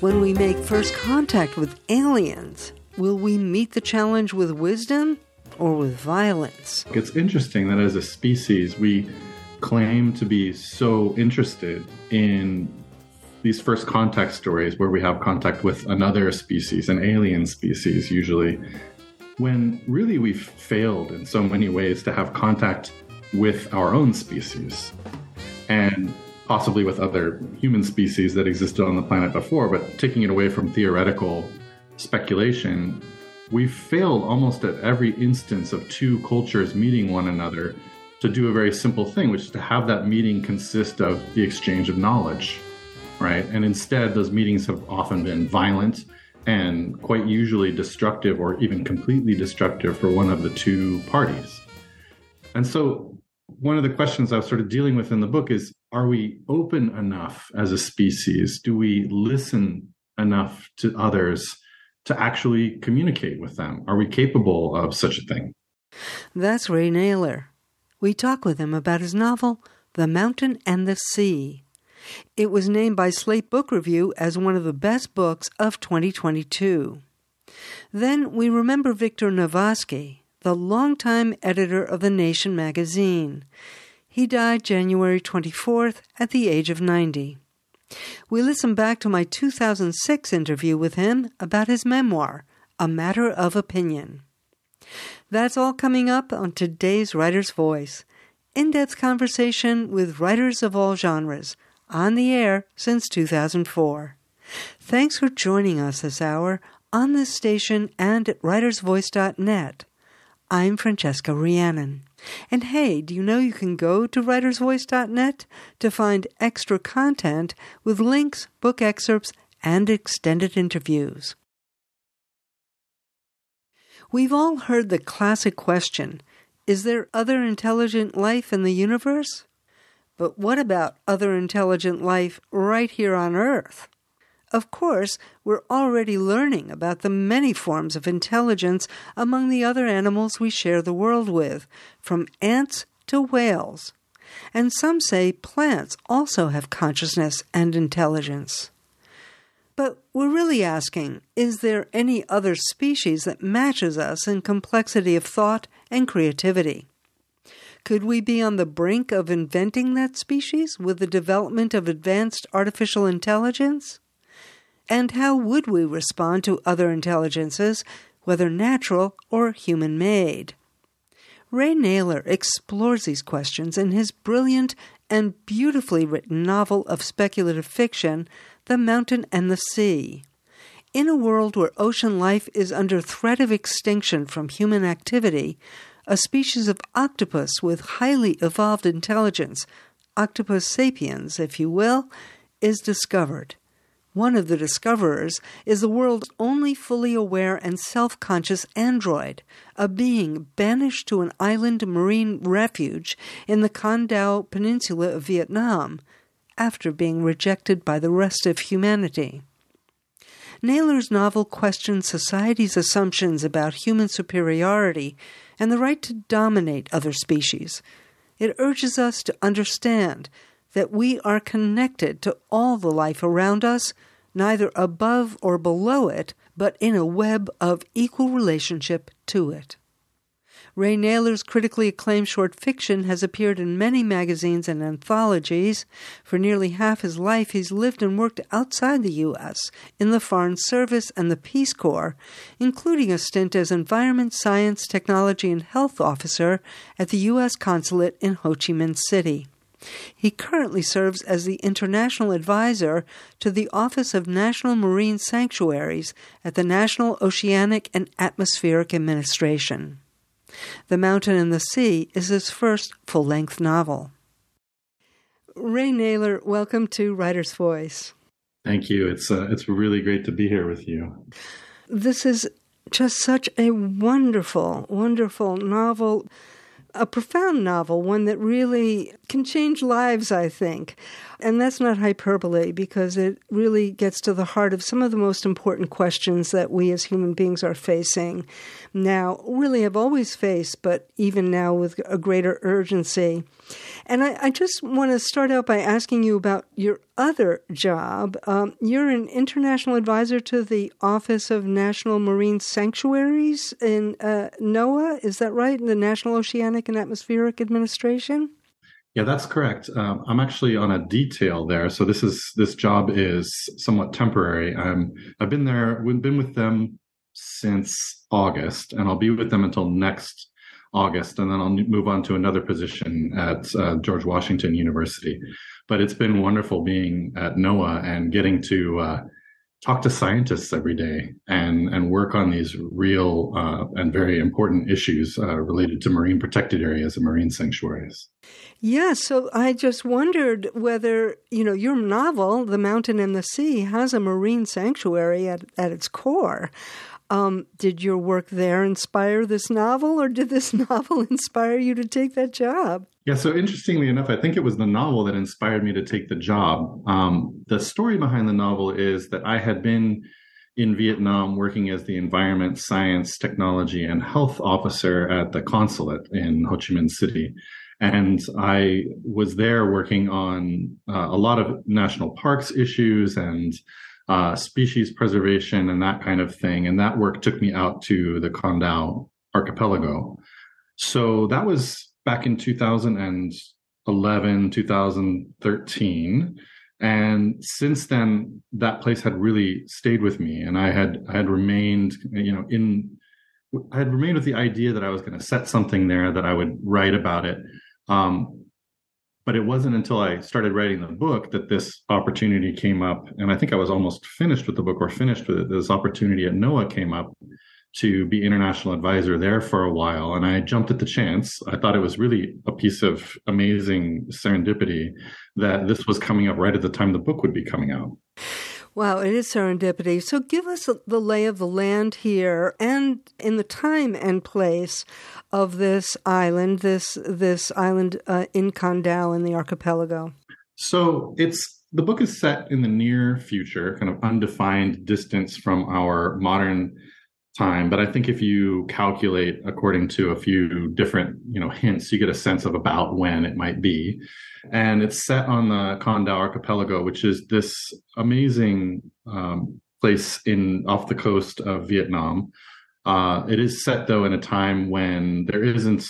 When we make first contact with aliens, will we meet the challenge with wisdom or with violence? It's interesting that as a species, we claim to be so interested in these first contact stories where we have contact with another species, an alien species usually, when really we've failed in so many ways to have contact with our own species and possibly with other human species that existed on the planet before. But taking it away from theoretical speculation, we've failed almost at every instance of two cultures meeting one another to do a very simple thing, which is to have that meeting consist of the exchange of knowledge, right? And instead, those meetings have often been violent and quite usually destructive or even completely destructive for one of the two parties. And so, one of the questions I was sort of dealing with in the book is are we open enough as a species? Do we listen enough to others to actually communicate with them? Are we capable of such a thing? That's Ray Nayler. We talk with him about his novel, The Mountain and the Sea. It was named by Slate Book Review as one of the best books of 2022. Then we remember Victor Navasky, the longtime editor of The Nation magazine. He died January 24th at the age of 90. We listen back to my 2006 interview with him about his memoir, A Matter of Opinion. That's all coming up on today's Writer's Voice. In depth conversation with writers of all genres, on the air since 2004. Thanks for joining us this hour on this station and at writersvoice.net. I'm Francesca Rheannon. And hey, do you know you can go to writersvoice.net to find extra content with links, book excerpts, and extended interviews? We've all heard the classic question Is there other intelligent life in the universe? But what about other intelligent life right here on Earth? Of course, we're already learning about the many forms of intelligence among the other animals we share the world with, from ants to whales. And some say plants also have consciousness and intelligence. But we're really asking is there any other species that matches us in complexity of thought and creativity? Could we be on the brink of inventing that species with the development of advanced artificial intelligence? And how would we respond to other intelligences, whether natural or human made? Ray Nayler explores these questions in his brilliant and beautifully written novel of speculative fiction, The Mountain and the Sea. In a world where ocean life is under threat of extinction from human activity, a species of octopus with highly evolved intelligence, Octopus sapiens, if you will, is discovered. One of the discoverers is the world's only fully aware and self conscious android, a being banished to an island marine refuge in the Con Dao Peninsula of Vietnam after being rejected by the rest of humanity. Nayler's novel questions society's assumptions about human superiority and the right to dominate other species. It urges us to understand that we are connected to all the life around us, neither above or below it, but in a web of equal relationship to it. Ray Nayler's critically acclaimed short fiction has appeared in many magazines and anthologies. For nearly half his life, he's lived and worked outside the U.S., in the Foreign Service and the Peace Corps, including a stint as Environment, Science, Technology, and Health Officer at the U.S. Consulate in Ho Chi Minh City. He currently serves as the international advisor to the Office of National Marine Sanctuaries at the National Oceanic and Atmospheric Administration. The Mountain and the Sea is his first full length novel. Ray Nayler, welcome to Writer's Voice. Thank you. It's uh, it's really great to be here with you. This is just such a wonderful, wonderful novel a profound novel, one that really can change lives, I think. And that's not hyperbole because it really gets to the heart of some of the most important questions that we as human beings are facing now, really have always faced, but even now with a greater urgency. And I, I just want to start out by asking you about your other job. Um, you're an international advisor to the Office of National Marine Sanctuaries in uh, NOAA. Is that right? In the National Oceanic and Atmospheric Administration? Yeah, that's correct. Um, I'm actually on a detail there, so this is this job is somewhat temporary. Um, I've been there, we've been with them since August, and I'll be with them until next August, and then I'll move on to another position at uh, George Washington University. But it's been wonderful being at NOAA and getting to uh, talk to scientists every day and and work on these real uh, and very important issues uh, related to marine protected areas and marine sanctuaries. Yeah, so I just wondered whether you know your novel, "The Mountain and the Sea," has a marine sanctuary at at its core. Um, did your work there inspire this novel, or did this novel inspire you to take that job? Yeah, so interestingly enough, I think it was the novel that inspired me to take the job. Um, the story behind the novel is that I had been in Vietnam working as the environment, science, technology, and health officer at the consulate in Ho Chi Minh City. And I was there working on uh, a lot of national parks issues and uh, species preservation and that kind of thing. And that work took me out to the Con Dao archipelago. So that was back in 2011, 2013. And since then, that place had really stayed with me, and I had I had remained, you know, in I had remained with the idea that I was going to set something there that I would write about it. Um, but it wasn't until I started writing the book that this opportunity came up. And I think I was almost finished with the book or finished with it. This opportunity at NOAA came up to be international advisor there for a while. And I jumped at the chance. I thought it was really a piece of amazing serendipity that this was coming up right at the time the book would be coming out. Wow, it is serendipity. So give us the lay of the land here and in the time and place of this island, this this island uh, in Con Dao in the archipelago. So it's the book is set in the near future, kind of undefined distance from our modern time. But I think if you calculate according to a few different, you know, hints, you get a sense of about when it might be. And it's set on the Con Dao archipelago, which is this amazing um, place in off the coast of Vietnam. Uh, it is set though in a time when there isn't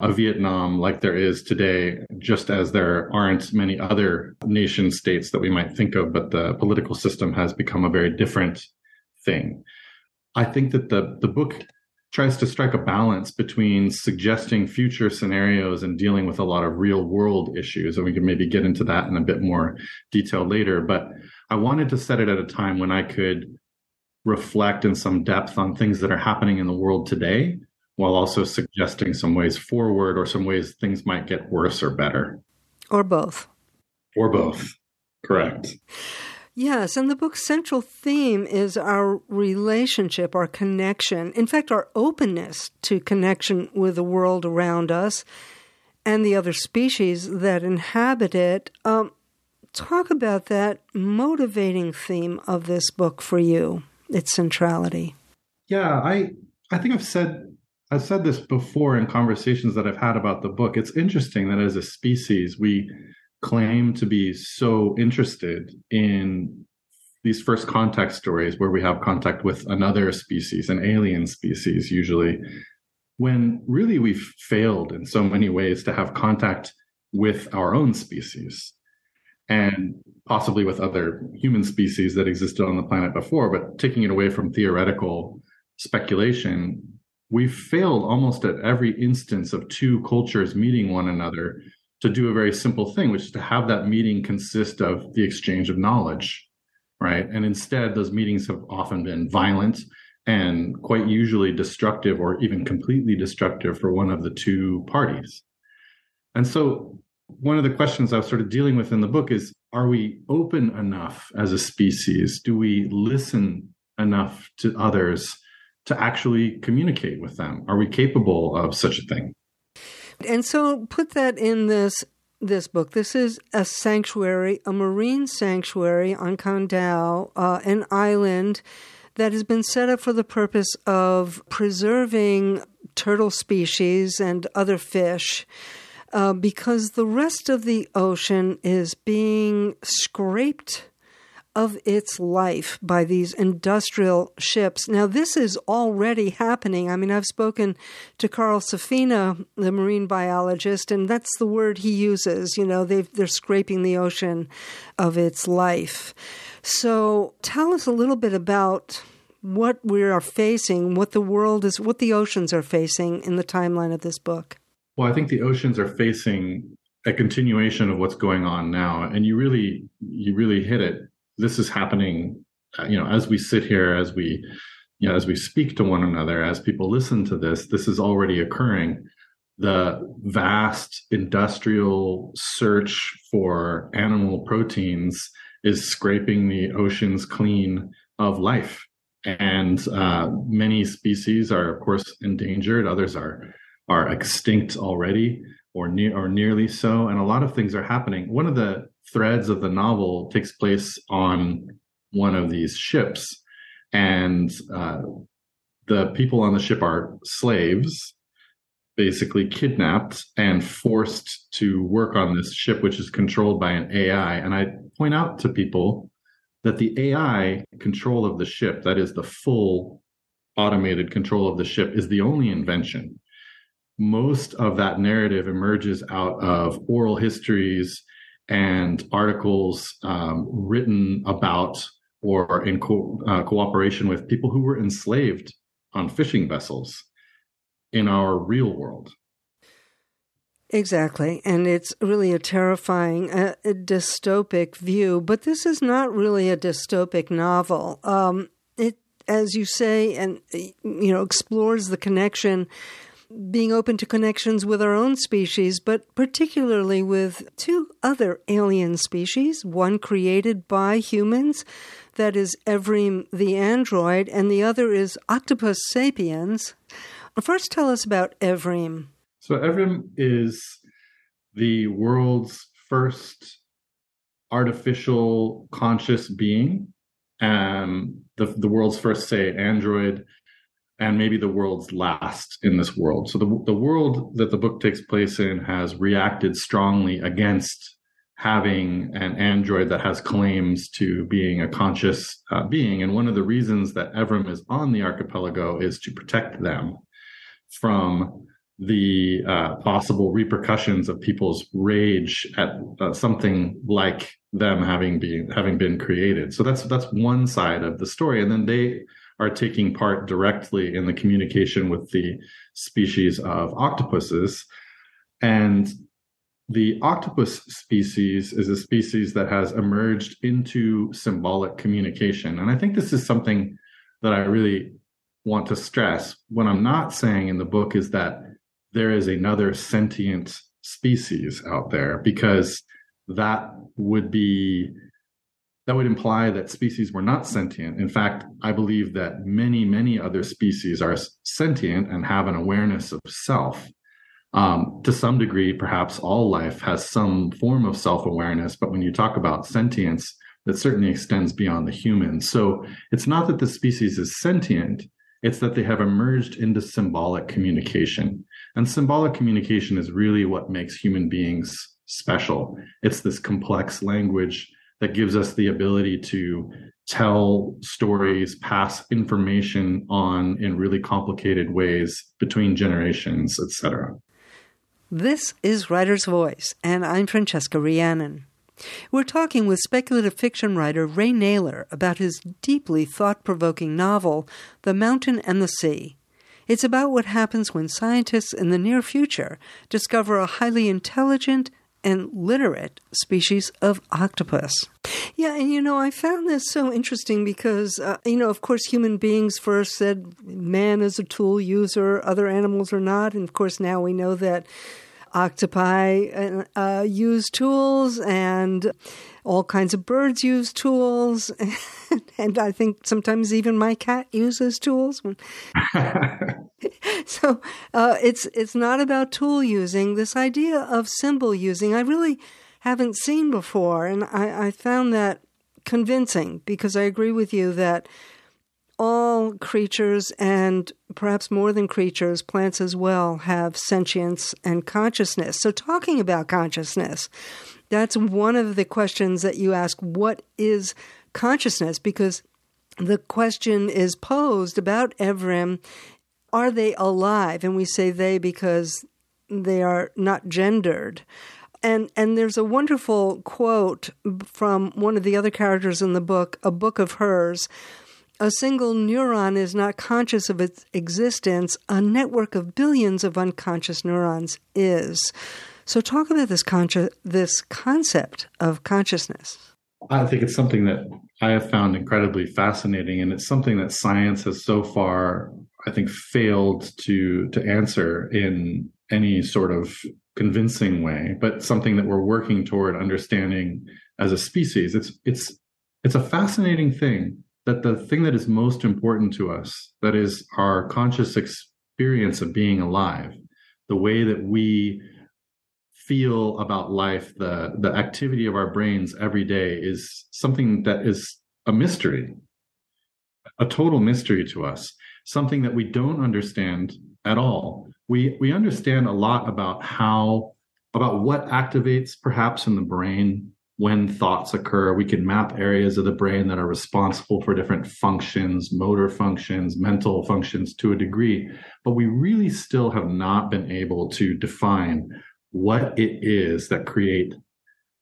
a Vietnam like there is today, just as there aren't many other nation states that we might think of, but the political system has become a very different thing. I think that the the book tries to strike a balance between suggesting future scenarios and dealing with a lot of real world issues. And we can maybe get into that in a bit more detail later. But I wanted to set it at a time when I could reflect in some depth on things that are happening in the world today, while also suggesting some ways forward or some ways things might get worse or better. Or both. Or both. Correct. Yes, and the book's central theme is our relationship, our connection, in fact, our openness to connection with the world around us and the other species that inhabit it. Um, talk about that motivating theme of this book for you, its centrality. Yeah, I I think I've said I've said this before in conversations that I've had about the book. It's interesting that as a species we claim to be so interested in these first contact stories where we have contact with another species, an alien species, usually, when really we've failed in so many ways to have contact with our own species and possibly with other human species that existed on the planet before. But taking it away from theoretical speculation, we've failed almost at every instance of two cultures meeting one another to do a very simple thing, which is to have that meeting consist of the exchange of knowledge, right? And instead, those meetings have often been violent and quite usually destructive or even completely destructive for one of the two parties. And so, one of the questions I was sort of dealing with in the book is Are we open enough as a species? Do we listen enough to others to actually communicate with them? Are we capable of such a thing? And so put that in this this book. This is a sanctuary, a marine sanctuary on Con uh, an island that has been set up for the purpose of preserving turtle species and other fish uh, because the rest of the ocean is being scraped of its life by these industrial ships. Now, this is already happening. I mean, I've spoken to Carl Safina, the marine biologist, and that's the word he uses. You know, they they're scraping the ocean of its life. So, tell us a little bit about what we are facing, what the world is, what the oceans are facing in the timeline of this book. Well, I think the oceans are facing a continuation of what's going on now, and you really, you really hit it this is happening, uh, you know, as we sit here, as we, you know, as we speak to one another, as people listen to this, this is already occurring. The vast industrial search for animal proteins is scraping the oceans clean of life. And uh, many species are, of course, endangered. Others are are extinct already, or near or nearly so. And a lot of things are happening. One of the threads of the novel takes place on one of these ships, and uh, the people on the ship are slaves, basically kidnapped and forced to work on this ship, which is controlled by an AI. And I point out to people that the AI control of the ship, that is the full automated control of the ship, is the only invention. Most of that narrative emerges out of oral histories and articles um, written about or in co- uh, cooperation with people who were enslaved on fishing vessels in our real world. Exactly. And it's really a terrifying, uh, a dystopic view. But this is not really a dystopic novel. Um, it, as you say, and, you know, explores the connection being open to connections with our own species, but particularly with two other alien species, one created by humans, that is Evrim the android, and the other is Octopus sapiens. First, tell us about Evrim. So, Evrim is the world's first artificial conscious being, um, the, the world's first, say, android and maybe the world's last in this world. So the the world that the book takes place in has reacted strongly against having an android that has claims to being a conscious uh, being. And one of the reasons that Evrim is on the archipelago is to protect them from the uh, possible repercussions of people's rage at uh, something like them having been having been created. So that's that's one side of the story, and then they are taking part directly in the communication with the species of octopuses. And the octopus species is a species that has emerged into symbolic communication. And I think this is something that I really want to stress. What I'm not saying in the book is that there is another sentient species out there, because that would be that would imply that species were not sentient. In fact, I believe that many, many other species are sentient and have an awareness of self. Um, to some degree, perhaps all life has some form of self awareness, but when you talk about sentience, that certainly extends beyond the human. So it's not that the species is sentient, it's that they have emerged into symbolic communication. And symbolic communication is really what makes human beings special. It's this complex language that gives us the ability to tell stories, pass information on in really complicated ways between generations, etc. This is Writer's Voice, and I'm Francesca Rheannon. We're talking with speculative fiction writer Ray Nayler about his deeply thought provoking novel, The Mountain and the Sea. It's about what happens when scientists in the near future discover a highly intelligent and literate species of octopus. Yeah, and you know, I found this so interesting because, uh, you know, of course, human beings first said man is a tool user, other animals are not. And of course, now we know that octopi uh, uh use tools and all kinds of birds use tools. and I think sometimes even my cat uses tools. so uh, it's it's not about tool using. This idea of symbol using, I really haven't seen before, and I, I found that convincing because I agree with you that all creatures and perhaps more than creatures, plants as well, have sentience and consciousness. So, talking about consciousness, that's one of the questions that you ask what is consciousness? Because the question is posed about Evrim are they alive? And we say they because they are not gendered. And and there's a wonderful quote from one of the other characters in the book, a book of hers. A single neuron is not conscious of its existence. A network of billions of unconscious neurons is. So, talk about this consci- this concept of consciousness. I think it's something that I have found incredibly fascinating, and it's something that science has so far, I think, failed to to answer in any sort of convincing way, but something that we're working toward understanding as a species. It's it's it's a fascinating thing that the thing that is most important to us, that is our conscious experience of being alive, the way that we feel about life, the the activity of our brains every day is something that is a mystery, a total mystery to us, something that we don't understand at all. We we understand a lot about how about what activates perhaps in the brain when thoughts occur. We can map areas of the brain that are responsible for different functions, motor functions, mental functions to a degree, but we really still have not been able to define what it is that create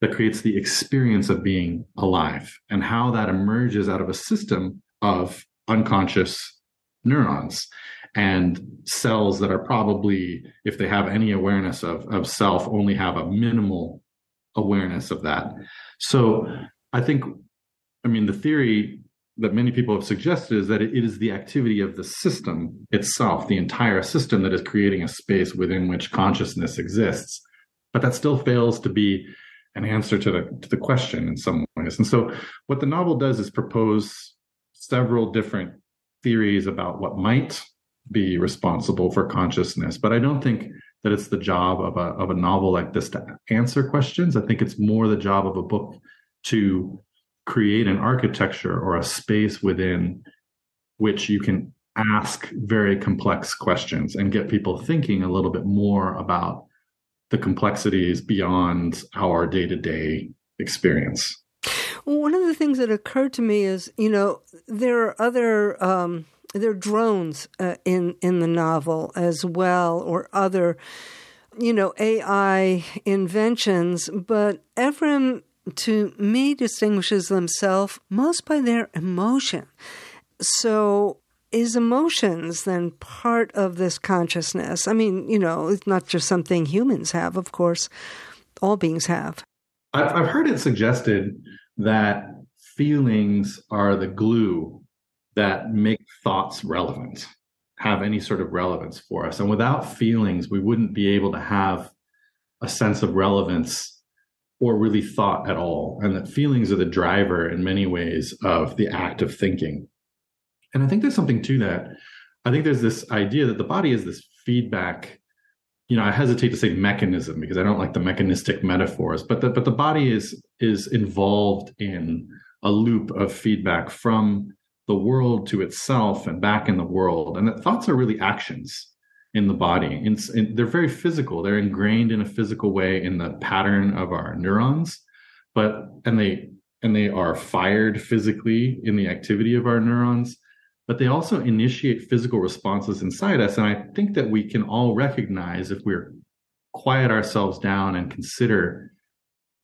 that creates the experience of being alive and how that emerges out of a system of unconscious neurons and cells that are probably if they have any awareness of, of self only have a minimal awareness of that. So i think i mean the theory that many people have suggested is that it is the activity of the system itself, the entire system that is creating a space within which consciousness exists. But that still fails to be an answer to the to the question in some ways. And so what the novel does is propose several different theories about what might be responsible for consciousness. But I don't think that it's the job of a of a novel like this to answer questions. I think it's more the job of a book to create an architecture or a space within which you can ask very complex questions and get people thinking a little bit more about the complexities beyond our day-to-day experience. One of the things that occurred to me is you know there are other um, there are drones uh, in in the novel as well or other you know ai inventions but Evrim to me distinguishes themselves most by their emotion. So is emotions then part of this consciousness? I mean, you know, it's not just something humans have, of course, all beings have. I've heard it suggested that feelings are the glue that make thoughts relevant, have any sort of relevance for us. And without feelings, we wouldn't be able to have a sense of relevance or really thought at all. And that feelings are the driver in many ways of the act of thinking. And I think there's something to that. I think there's this idea that the body is this feedback. You know, I hesitate to say mechanism because I don't like the mechanistic metaphors, but the, but the body is is involved in a loop of feedback from the world to itself and back in the world, and that thoughts are really actions in the body. And, they're very physical. They're ingrained in a physical way in the pattern of our neurons, but and they and they are fired physically in the activity of our neurons, but they also initiate physical responses inside us. And I think that we can all recognize if we're quiet ourselves down and consider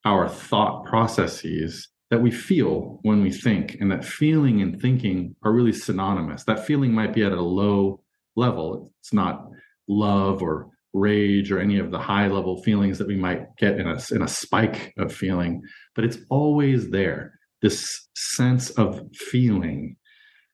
our thought processes that we feel when we think and that feeling and thinking are really synonymous that feeling might be at a low level it's not love or rage or any of the high level feelings that we might get in a, in a spike of feeling, but it's always there, this sense of feeling.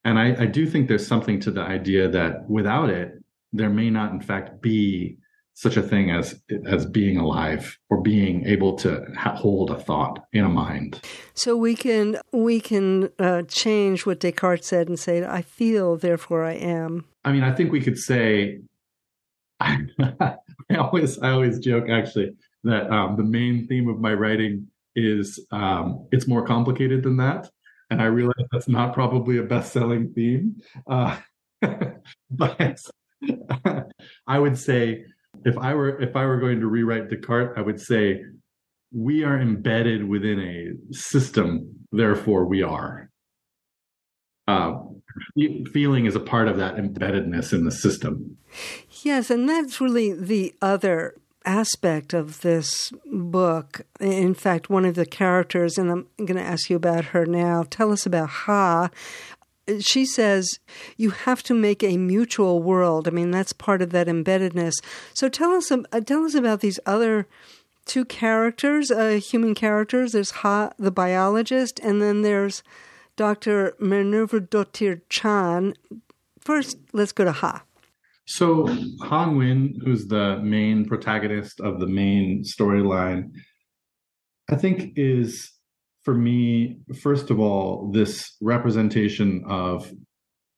And I, I do think there's something to the idea that without it, there may not, in fact, be such a thing as as being alive or being able to ha- hold a thought in a mind. So we can we can uh, change what Descartes said and say, "I feel, therefore I am." I mean, I think we could say I, always I always joke actually that um, the main theme of my writing is um, it's more complicated than that. and I realize that's not probably a best-selling theme, uh, but I would say if I were if I were going to rewrite Descartes, I would say we are embedded within a system, therefore we are. Uh, feeling is a part of that embeddedness in the system. Yes, and that's really the other aspect of this book. In fact, one of the characters, and I'm going to ask you about her now. Tell us about Ha. She says you have to make a mutual world. I mean, that's part of that embeddedness. So tell us, uh, tell us about these other two characters, uh, human characters. There's Ha, the biologist, and then there's Dr. Minerva Chan. First, let's go to Ha. So Ha Nguyen, who's the main protagonist of the main storyline, I think is for me, first of all, this representation of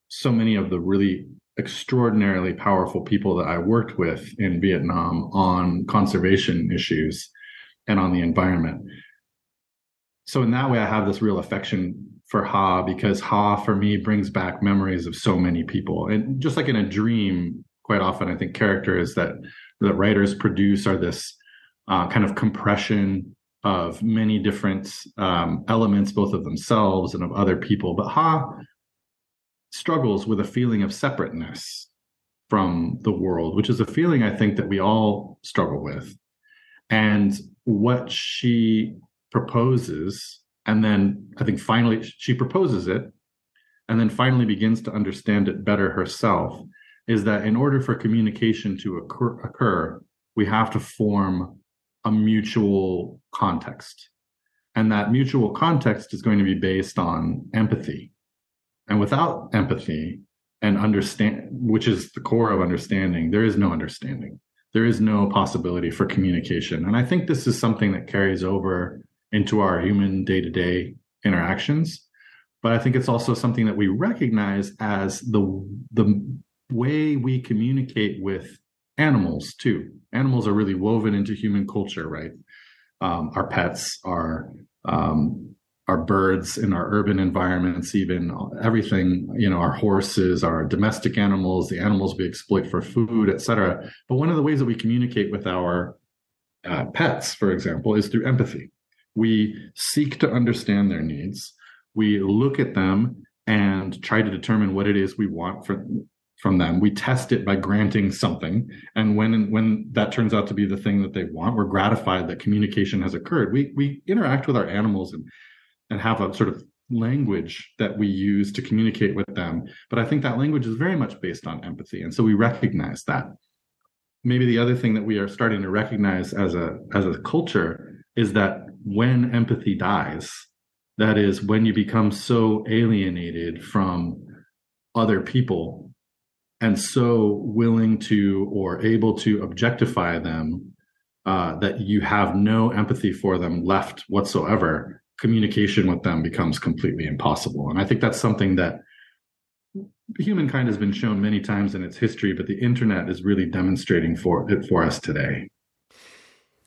so many of the really extraordinarily powerful people that I worked with in Vietnam on conservation issues and on the environment. So in that way, I have this real affection for Ha because Ha for me brings back memories of so many people. And just like in a dream, quite often I think characters that that writers produce are this uh, kind of compression of many different um, elements, both of themselves and of other people. But Ha struggles with a feeling of separateness from the world, which is a feeling I think that we all struggle with. And what she proposes, and then I think finally she proposes it, and then finally begins to understand it better herself, is that in order for communication to occur, occur we have to form a mutual context. And that mutual context is going to be based on empathy. And without empathy and understand, which is the core of understanding, there is no understanding. There is no possibility for communication. And I think this is something that carries over into our human day to day interactions. But I think it's also something that we recognize as the, the way we communicate with animals too. Animals are really woven into human culture, right? Um, our pets, our um, our birds in our urban environments, even everything, you know, our horses, our domestic animals, the animals we exploit for food, etc. But one of the ways that we communicate with our uh, pets, for example, is through empathy. We seek to understand their needs. We look at them and try to determine what it is we want for, from them. We test it by granting something, and when when that turns out to be the thing that they want, we're gratified that communication has occurred. We we interact with our animals and and have a sort of language that we use to communicate with them. But I think that language is very much based on empathy, and so we recognize that. Maybe the other thing that we are starting to recognize as a as a culture is that when empathy dies, that is when you become so alienated from other people and so willing to or able to objectify them uh, that you have no empathy for them left whatsoever, communication with them becomes completely impossible. And I think that's something that humankind has been shown many times in its history, but the internet is really demonstrating for it for us today.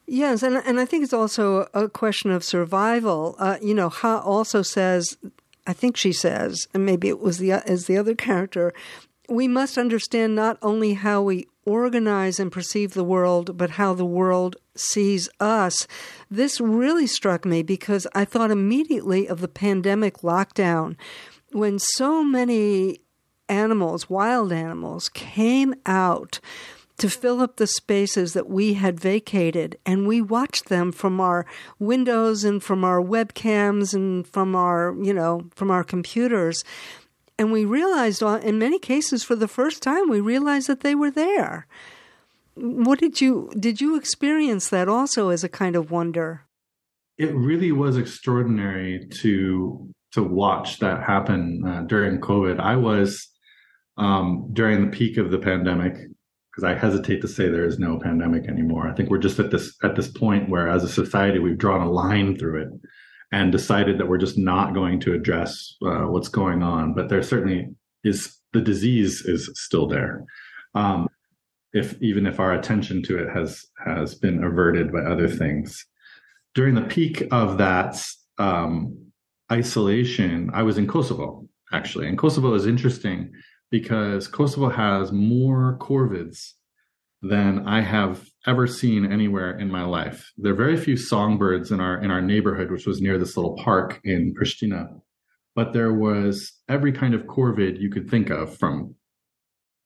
Yes, and and I think it's also a question of survival. Uh, you know, Ha also says, I think she says, and maybe it was the as the other character we must understand not only how we organize and perceive the world, but how the world sees us. This really struck me because I thought immediately of the pandemic lockdown when so many animals, wild animals, came out to fill up the spaces that we had vacated and we watched them from our windows and from our webcams and from our you know from our computers and we realized, in many cases, for the first time, we realized that they were there. What did you did you experience that also as a kind of wonder? It really was extraordinary to to watch that happen uh, during COVID. I was um, during the peak of the pandemic because I hesitate to say there is no pandemic anymore. I think we're just at this at this point where, as a society, we've drawn a line through it and decided that we're just not going to address uh, what's going on. But there certainly is the disease is still there. Um, if even if our attention to it has has been averted by other things. During the peak of that, um, isolation, I was in Kosovo actually, and Kosovo is interesting because Kosovo has more corvids than I have ever seen anywhere in my life. There are very few songbirds in our in our neighborhood, which was near this little park in Pristina. But there was every kind of corvid you could think of, from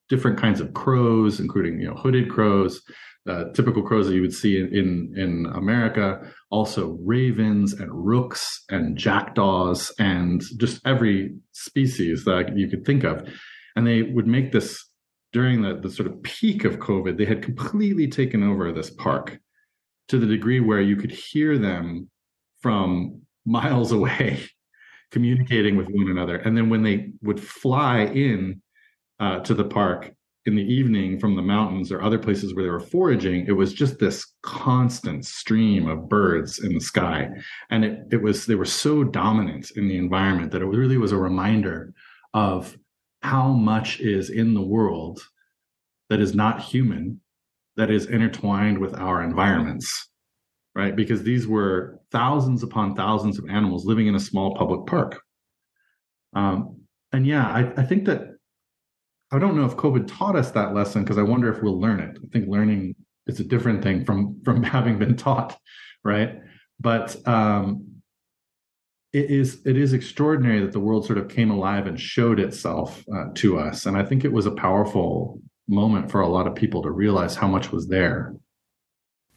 different kinds of crows, including you know hooded crows, uh, typical crows that you would see in, in, in America, also ravens and rooks and jackdaws and just every species that you could think of. And they would make this during the, the sort of peak of COVID, they had completely taken over this park to the degree where you could hear them from miles away communicating with one another. And then when they would fly in uh, to the park, in the evening from the mountains or other places where they were foraging, it was just this constant stream of birds in the sky. And it, it was, they were so dominant in the environment that it really was a reminder of how much is in the world that is not human, that is intertwined with our environments, right? Because these were thousands upon thousands of animals living in a small public park. Um, and yeah, I, I think that I don't know if COVID taught us that lesson because I wonder if we'll learn it. I think learning is a different thing from from having been taught, right? But um, it is it is extraordinary that the world sort of came alive and showed itself uh, to us, and I think it was a powerful moment for a lot of people to realize how much was there.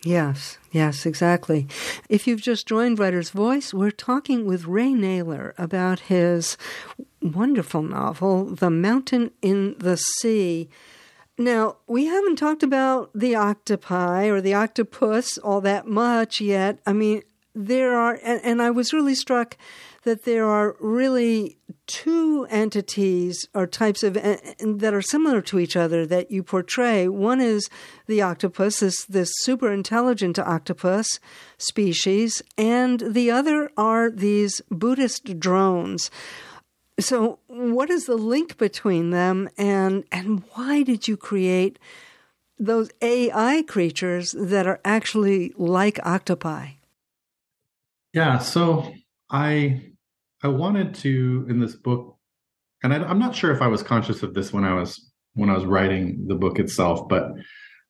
Yes, yes, exactly. If you've just joined Writer's Voice, we're talking with Ray Nayler about his wonderful novel, The Mountain in the Sea. Now, we haven't talked about the octopi or the octopus all that much yet. I mean, there are, and, and I was really struck that there are really two entities or types of that are similar to each other that you portray. One is the octopus, this this super intelligent octopus species, and the other are these Buddhist drones. So, what is the link between them, and and why did you create those AI creatures that are actually like octopi? Yeah, so I I wanted to in this book, and I, am not sure if I was conscious of this when I was when I was writing the book itself, but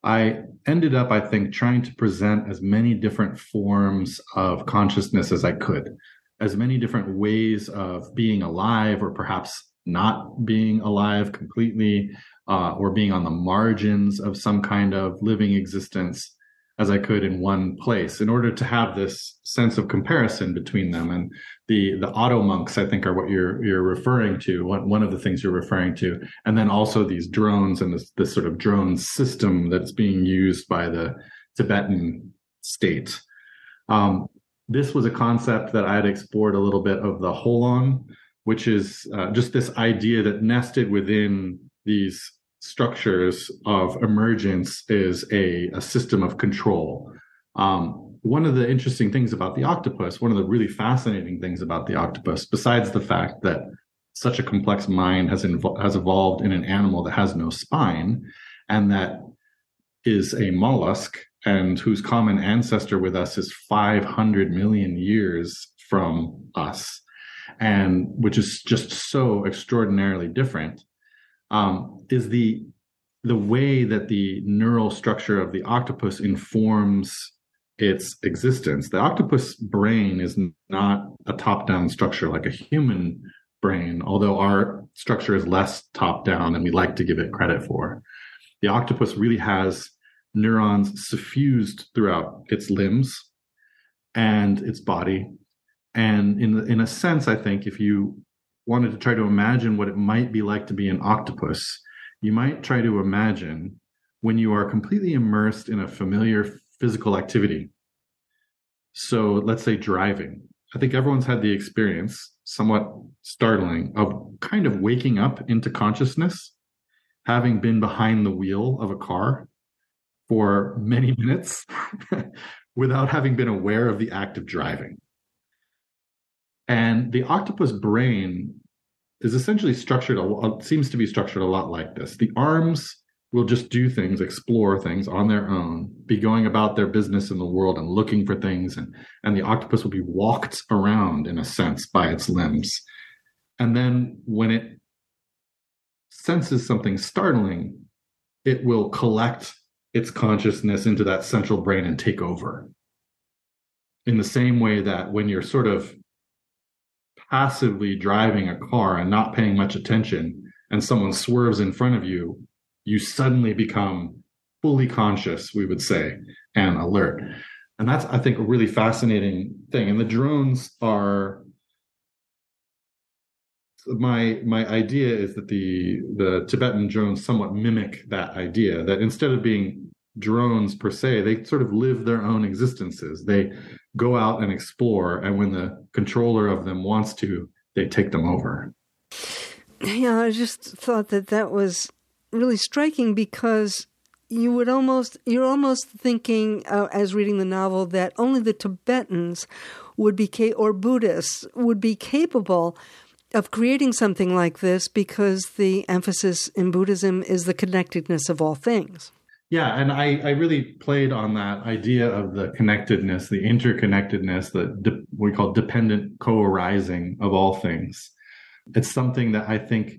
I ended up, I think, trying to present as many different forms of consciousness as I could, as many different ways of being alive, or perhaps not being alive completely, uh, or being on the margins of some kind of living existence as I could in one place in order to have this sense of comparison between them. And the the auto monks, I think, are what you're you're referring to. One one of the things you're referring to, and then also these drones and this this sort of drone system that's being used by the Tibetan state. Um, this was a concept that I had explored a little bit of the holon, which is uh, just this idea that nested within these structures of emergence is a, a system of control. Um, one of the interesting things about the octopus, one of the really fascinating things about the octopus, besides the fact that such a complex mind has invo- has evolved in an animal that has no spine, and that is a mollusk, and whose common ancestor with us is 500 million years from us, and which is just so extraordinarily different um, is the the way that the neural structure of the octopus informs its existence. The octopus brain is not a top-down structure like a human brain, although our structure is less top-down than we like to give it credit for. The octopus really has neurons suffused throughout its limbs and its body. And in in a sense, I think if you wanted to try to imagine what it might be like to be an octopus, you might try to imagine when you are completely immersed in a familiar physical activity. So let's say driving. I think everyone's had the experience, somewhat startling, of kind of waking up into consciousness, having been behind the wheel of a car for many minutes without having been aware of the act of driving. And the octopus brain is essentially structured, seems to be structured a lot like this. The arms will just do things, explore things on their own, be going about their business in the world and looking for things. And, and the octopus will be walked around, in a sense, by its limbs. And then when it senses something startling, it will collect its consciousness into that central brain and take over. In the same way that when you're sort of passively driving a car and not paying much attention, and someone swerves in front of you, you suddenly become fully conscious, we would say, and alert. And that's, I think, a really fascinating thing. And the drones are my my idea is that the the Tibetan drones somewhat mimic that idea that instead of being drones per se, they sort of live their own existences. They go out and explore, and when the controller of them wants to, they take them over. Yeah, I just thought that that was really striking because you would almost you're almost thinking uh, as reading the novel that only the Tibetans would be ca- or Buddhists would be capable of creating something like this because the emphasis in Buddhism is the connectedness of all things. Yeah, and I, I really played on that idea of the connectedness, the interconnectedness, the de- we call dependent co-arising of all things. It's something that I think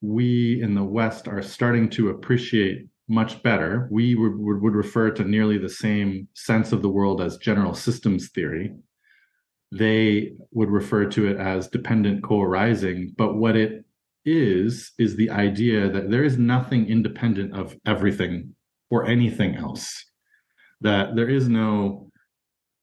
we in the West are starting to appreciate much better. We would, would refer to nearly the same sense of the world as general systems theory, they would refer to it as dependent co-arising. But what it is, is the idea that there is nothing independent of everything or anything else. That there is no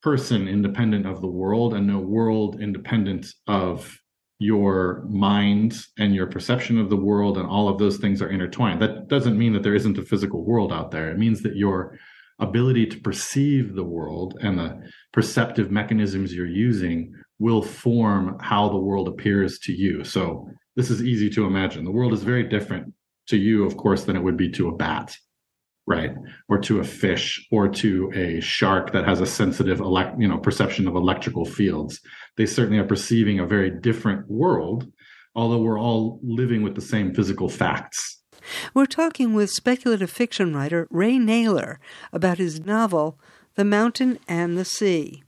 person independent of the world and no world independent of your mind and your perception of the world and all of those things are intertwined. That doesn't mean that there isn't a physical world out there. It means that your ability to perceive the world and the perceptive mechanisms you're using will form how the world appears to you. So this is easy to imagine. The world is very different to you, of course, than it would be to a bat, right? Or to a fish or to a shark that has a sensitive elect, you know, perception of electrical fields. They certainly are perceiving a very different world, although we're all living with the same physical facts. We're talking with speculative fiction writer Ray Nayler about his novel the Mountain in the Sea.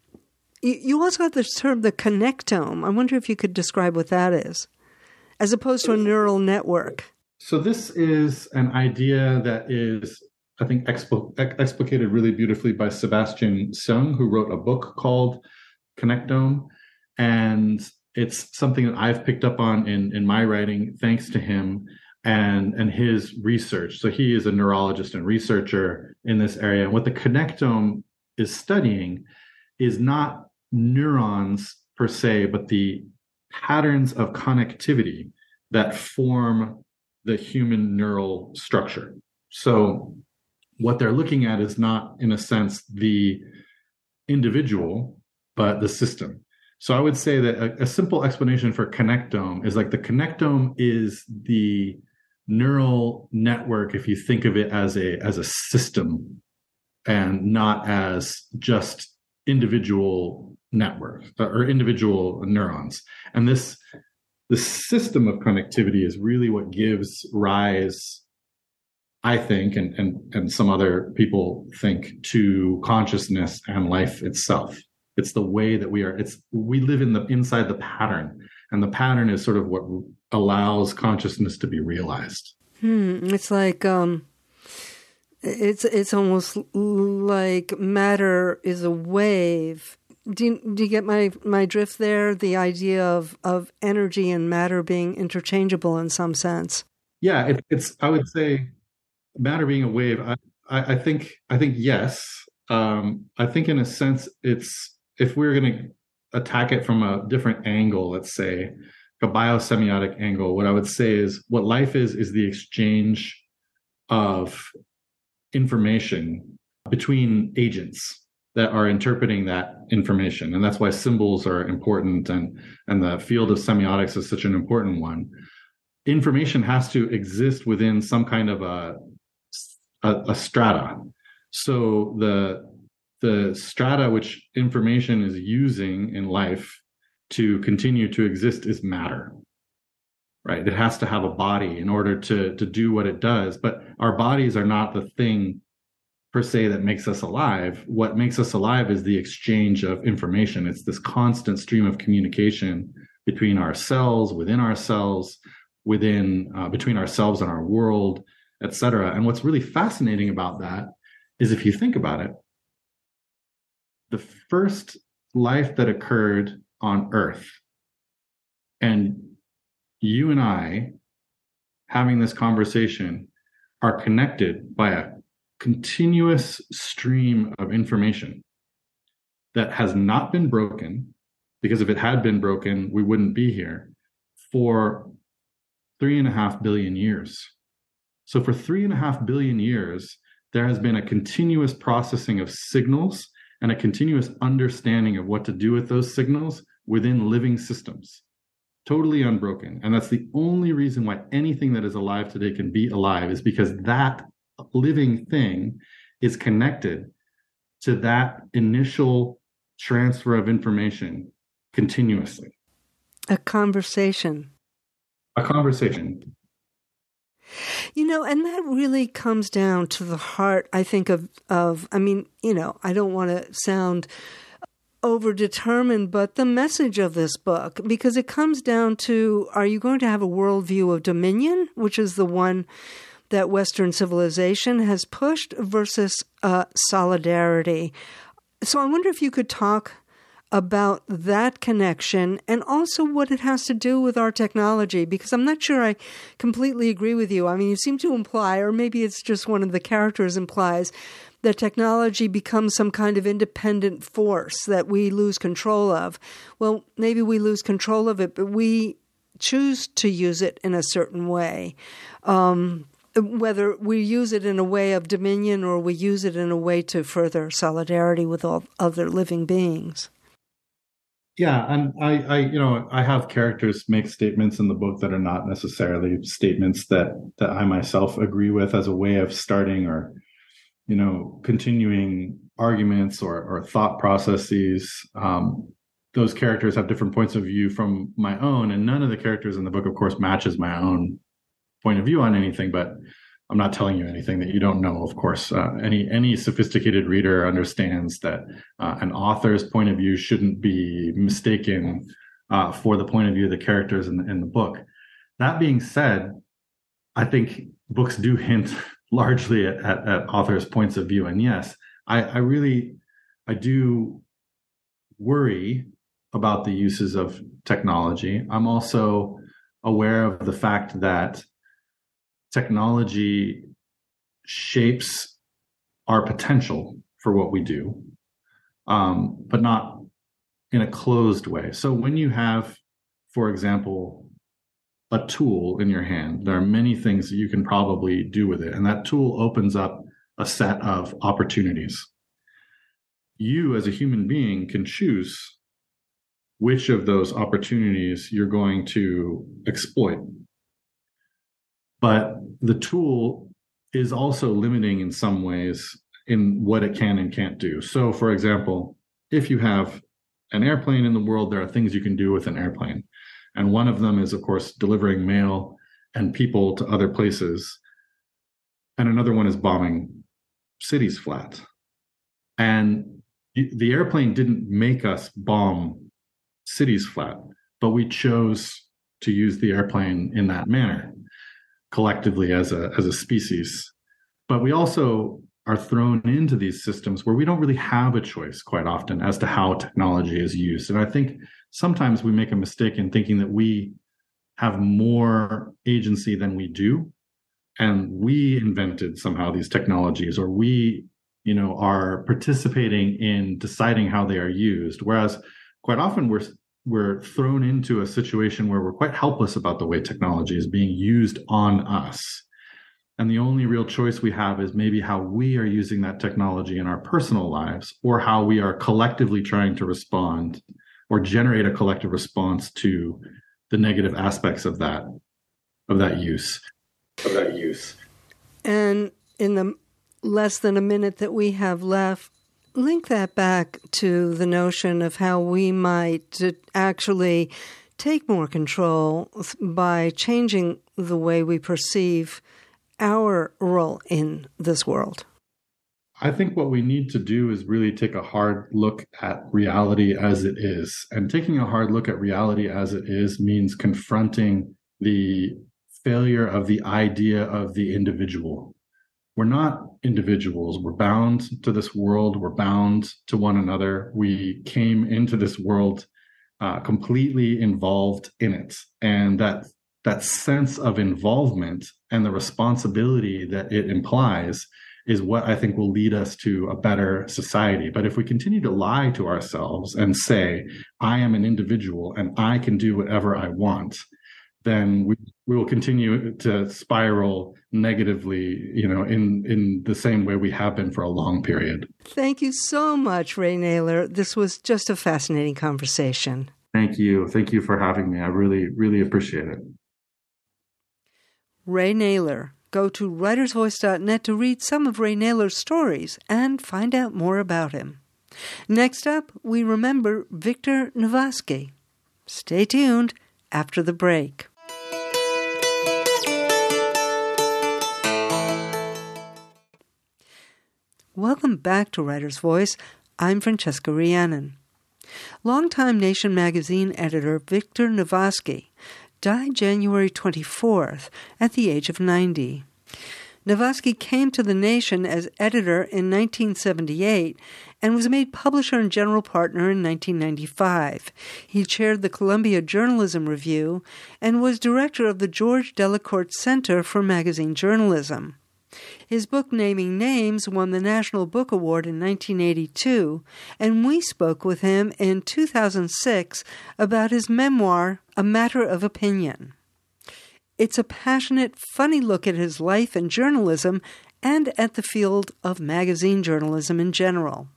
You also have the term the connectome. I wonder if you could describe what that is, as opposed to a neural network. So, this is an idea that is, I think, expl- explicated really beautifully by Sebastian Seung, who wrote a book called Connectome. And it's something that I've picked up on in, in my writing, thanks to him and and his research. So he is a neurologist and researcher in this area. And what the connectome is studying is not neurons per se, but the patterns of connectivity that form the human neural structure. So, what they're looking at is not, in a sense, the individual, but the system. So, I would say that a, a simple explanation for connectome is like the connectome is the neural network if you think of it as a as a system and not as just individual networks uh, or individual neurons. And this the system of connectivity is really what gives rise, I think, and and and some other people think, to consciousness and life itself. It's the way that we are. It's we live in the inside the pattern, and the pattern is sort of what allows consciousness to be realized. Hmm. It's like um, it's it's almost like matter is a wave. Do you, do you get my, my drift there? The idea of, of energy and matter being interchangeable in some sense. Yeah, it, it's. I would say matter being a wave. I, I, I think I think yes. Um, I think in a sense it's if we're going to attack it from a different angle, let's say a biosemiotic angle, what I would say is what life is is the exchange of information between agents that are interpreting that information and that's why symbols are important and and the field of semiotics is such an important one information has to exist within some kind of a a, a strata so the the strata which information is using in life to continue to exist is matter right? It has to have a body in order to to do what it does. But our bodies are not the thing per se that makes us alive. What makes us alive is the exchange of information. It's this constant stream of communication between our cells, within our cells, within uh, between ourselves and our world, etc. And what's really fascinating about that is if you think about it, the first life that occurred on Earth, and you and I having this conversation are connected by a continuous stream of information that has not been broken, because if it had been broken, we wouldn't be here, for three and a half billion years. So, for three and a half billion years, there has been a continuous processing of signals and a continuous understanding of what to do with those signals within living systems. Totally unbroken. And that's the only reason why anything that is alive today can be alive is because that living thing is connected to that initial transfer of information continuously. A conversation. A conversation. You know, and that really comes down to the heart, I think, of, of I mean, you know, I don't want to sound overdetermined, but the message of this book, because it comes down to are you going to have a worldview of dominion, which is the one that Western civilization has pushed versus uh, solidarity. So I wonder if you could talk about that connection and also what it has to do with our technology because I'm not sure I completely agree with you. I mean, you seem to imply, or maybe it's just one of the characters implies, that technology becomes some kind of independent force that we lose control of. Well, maybe we lose control of it, but we choose to use it in a certain way. Um, whether we use it in a way of dominion or we use it in a way to further solidarity with all other living beings. Yeah, and I, I, you know, I have characters make statements in the book that are not necessarily statements that that I myself agree with as a way of starting or, you know, continuing arguments or or thought processes. Um, those characters have different points of view from my own, and none of the characters in the book, of course, matches my own point of view on anything, but I'm not telling you anything that you don't know. Of course, uh, any any sophisticated reader understands that uh, an author's point of view shouldn't be mistaken uh, for the point of view of the characters in the, in the book. That being said, I think books do hint largely at, at, at authors' points of view, and yes, I, I really I do worry about the uses of technology. I'm also aware of the fact that technology shapes our potential for what we do, um, but not in a closed way. So when you have, for example, a tool in your hand, there are many things that you can probably do with it. And that tool opens up a set of opportunities. You, as a human being, can choose which of those opportunities you're going to exploit but the tool is also limiting in some ways in what it can and can't do. So, for example, if you have an airplane in the world, there are things you can do with an airplane. And one of them is, of course, delivering mail and people to other places. And another one is bombing cities flat. And the airplane didn't make us bomb cities flat, but we chose to use the airplane in that manner collectively as a as a species. But we also are thrown into these systems where we don't really have a choice quite often as to how technology is used. And i think sometimes we make a mistake in thinking that we have more agency than we do. And we invented somehow these technologies or we you know are participating in deciding how they are used. Whereas quite often we're we're thrown into a situation where we're quite helpless about the way technology is being used on us. And the only real choice we have is maybe how we are using that technology in our personal lives or how we are collectively trying to respond or generate a collective response to the negative aspects of that of that use of that use. And in the less than a minute that we have left, link that back to the notion of how we might actually take more control by changing the way we perceive our role in this world? I think what we need to do is really take a hard look at reality as it is. And taking a hard look at reality as it is means confronting the failure of the idea of the individual. We're not individuals. We're bound to this world. We're bound to one another. We came into this world uh, completely involved in it. And that that sense of involvement and the responsibility that it implies is what I think will lead us to a better society. But if we continue to lie to ourselves and say, I am an individual and I can do whatever I want, then we, we will continue to spiral negatively, you know, in, in the same way we have been for a long period. Thank you so much, Ray Nayler. This was just a fascinating conversation. Thank you. Thank you for having me. I really, really appreciate it. Ray Nayler. Go to writersvoice.net to read some of Ray Nayler's stories and find out more about him. Next up, we remember Victor Navasky. Stay tuned after the break. Welcome back to Writer's Voice. I'm Francesca Rheannon. Longtime Nation magazine editor Victor Navasky died January 24th at the age of 90. Navasky came to the Nation as editor in 1978 and was made publisher and general partner in 1995. He chaired the Columbia Journalism Review and was director of the George Delacorte Center for Magazine Journalism. His book Naming Names won the National Book Award in 1982, and we spoke with him in 2006 about his memoir, A Matter of Opinion. It's a passionate, funny look at his life and journalism and at the field of magazine journalism in general.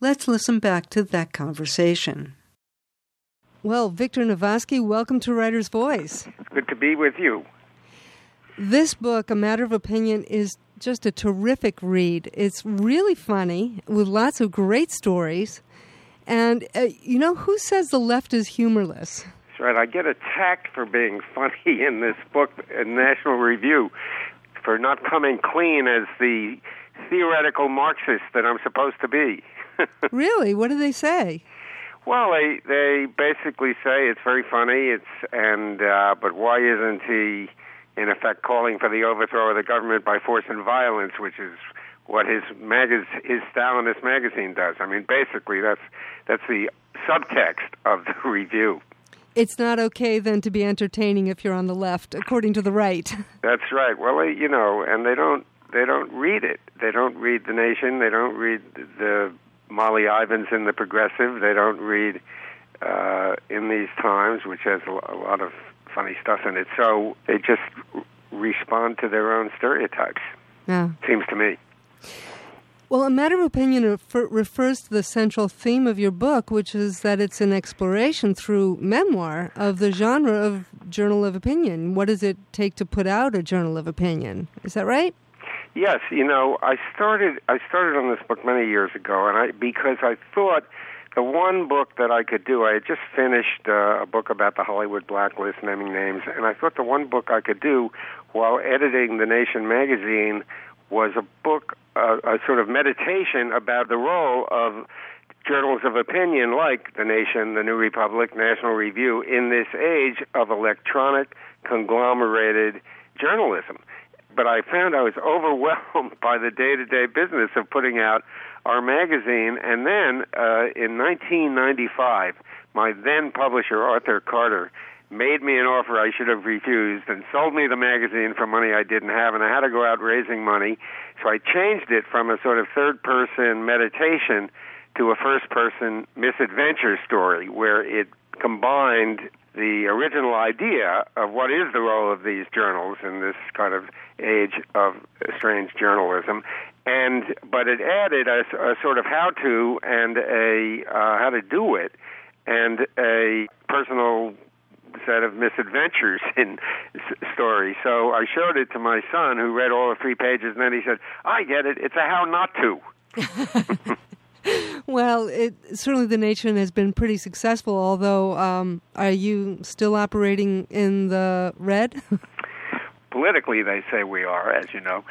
Let's listen back to that conversation. Well, Victor Navasky, welcome to Writer's Voice. Good to be with you. This book, A Matter of Opinion, is just a terrific read. It's really funny with lots of great stories. And, uh, you know, who says the left is humorless? That's right. I get attacked for being funny in this book, in National Review, for not coming clean as the theoretical Marxist that I'm supposed to be. really? What do they say? Well, they they basically say it's very funny. It's and uh, but why isn't he? In effect calling for the overthrow of the government by force and violence, which is what his magaz- his Stalinist magazine does. I mean, basically, that's that's the subtext of the review. It's not okay then to be entertaining if you're on the left, according to the right. That's right. Well, you know, and they don't they don't read it. They don't read the Nation. They don't read the Molly Ivins in the Progressive. They don't read uh, in these times, which has a lot of funny stuff in it. So they just respond to their own stereotypes. Yeah. Seems to me. Well, a matter of opinion refer- refers to the central theme of your book, which is that it's an exploration through memoir of the genre of journal of opinion. What does it take to put out a journal of opinion? Is that right? Yes, you know, I started I started on this book many years ago, and I because I thought the one book that I could do, I had just finished uh, a book about the Hollywood blacklist, naming names, and I thought the one book I could do while editing The Nation magazine was a book, uh, a sort of meditation about the role of journals of opinion like The Nation, The New Republic, National Review in this age of electronic, conglomerated journalism. But I found I was overwhelmed by the day to day business of putting out our magazine. And then uh, in 1995, my then publisher, Arthur Carter, made me an offer I should have refused and sold me the magazine for money I didn't have, and I had to go out raising money. So I changed it from a sort of third person meditation to a first person misadventure story where it combined the original idea of what is the role of these journals in this kind of age of strange journalism and but it added a, a sort of how to and a uh, how to do it and a personal set of misadventures in story. So I showed it to my son, who read all the three pages, and then he said, "I get it. It's a how not to." well, it, certainly the nation has been pretty successful. Although, um, are you still operating in the red? Politically, they say we are, as you know.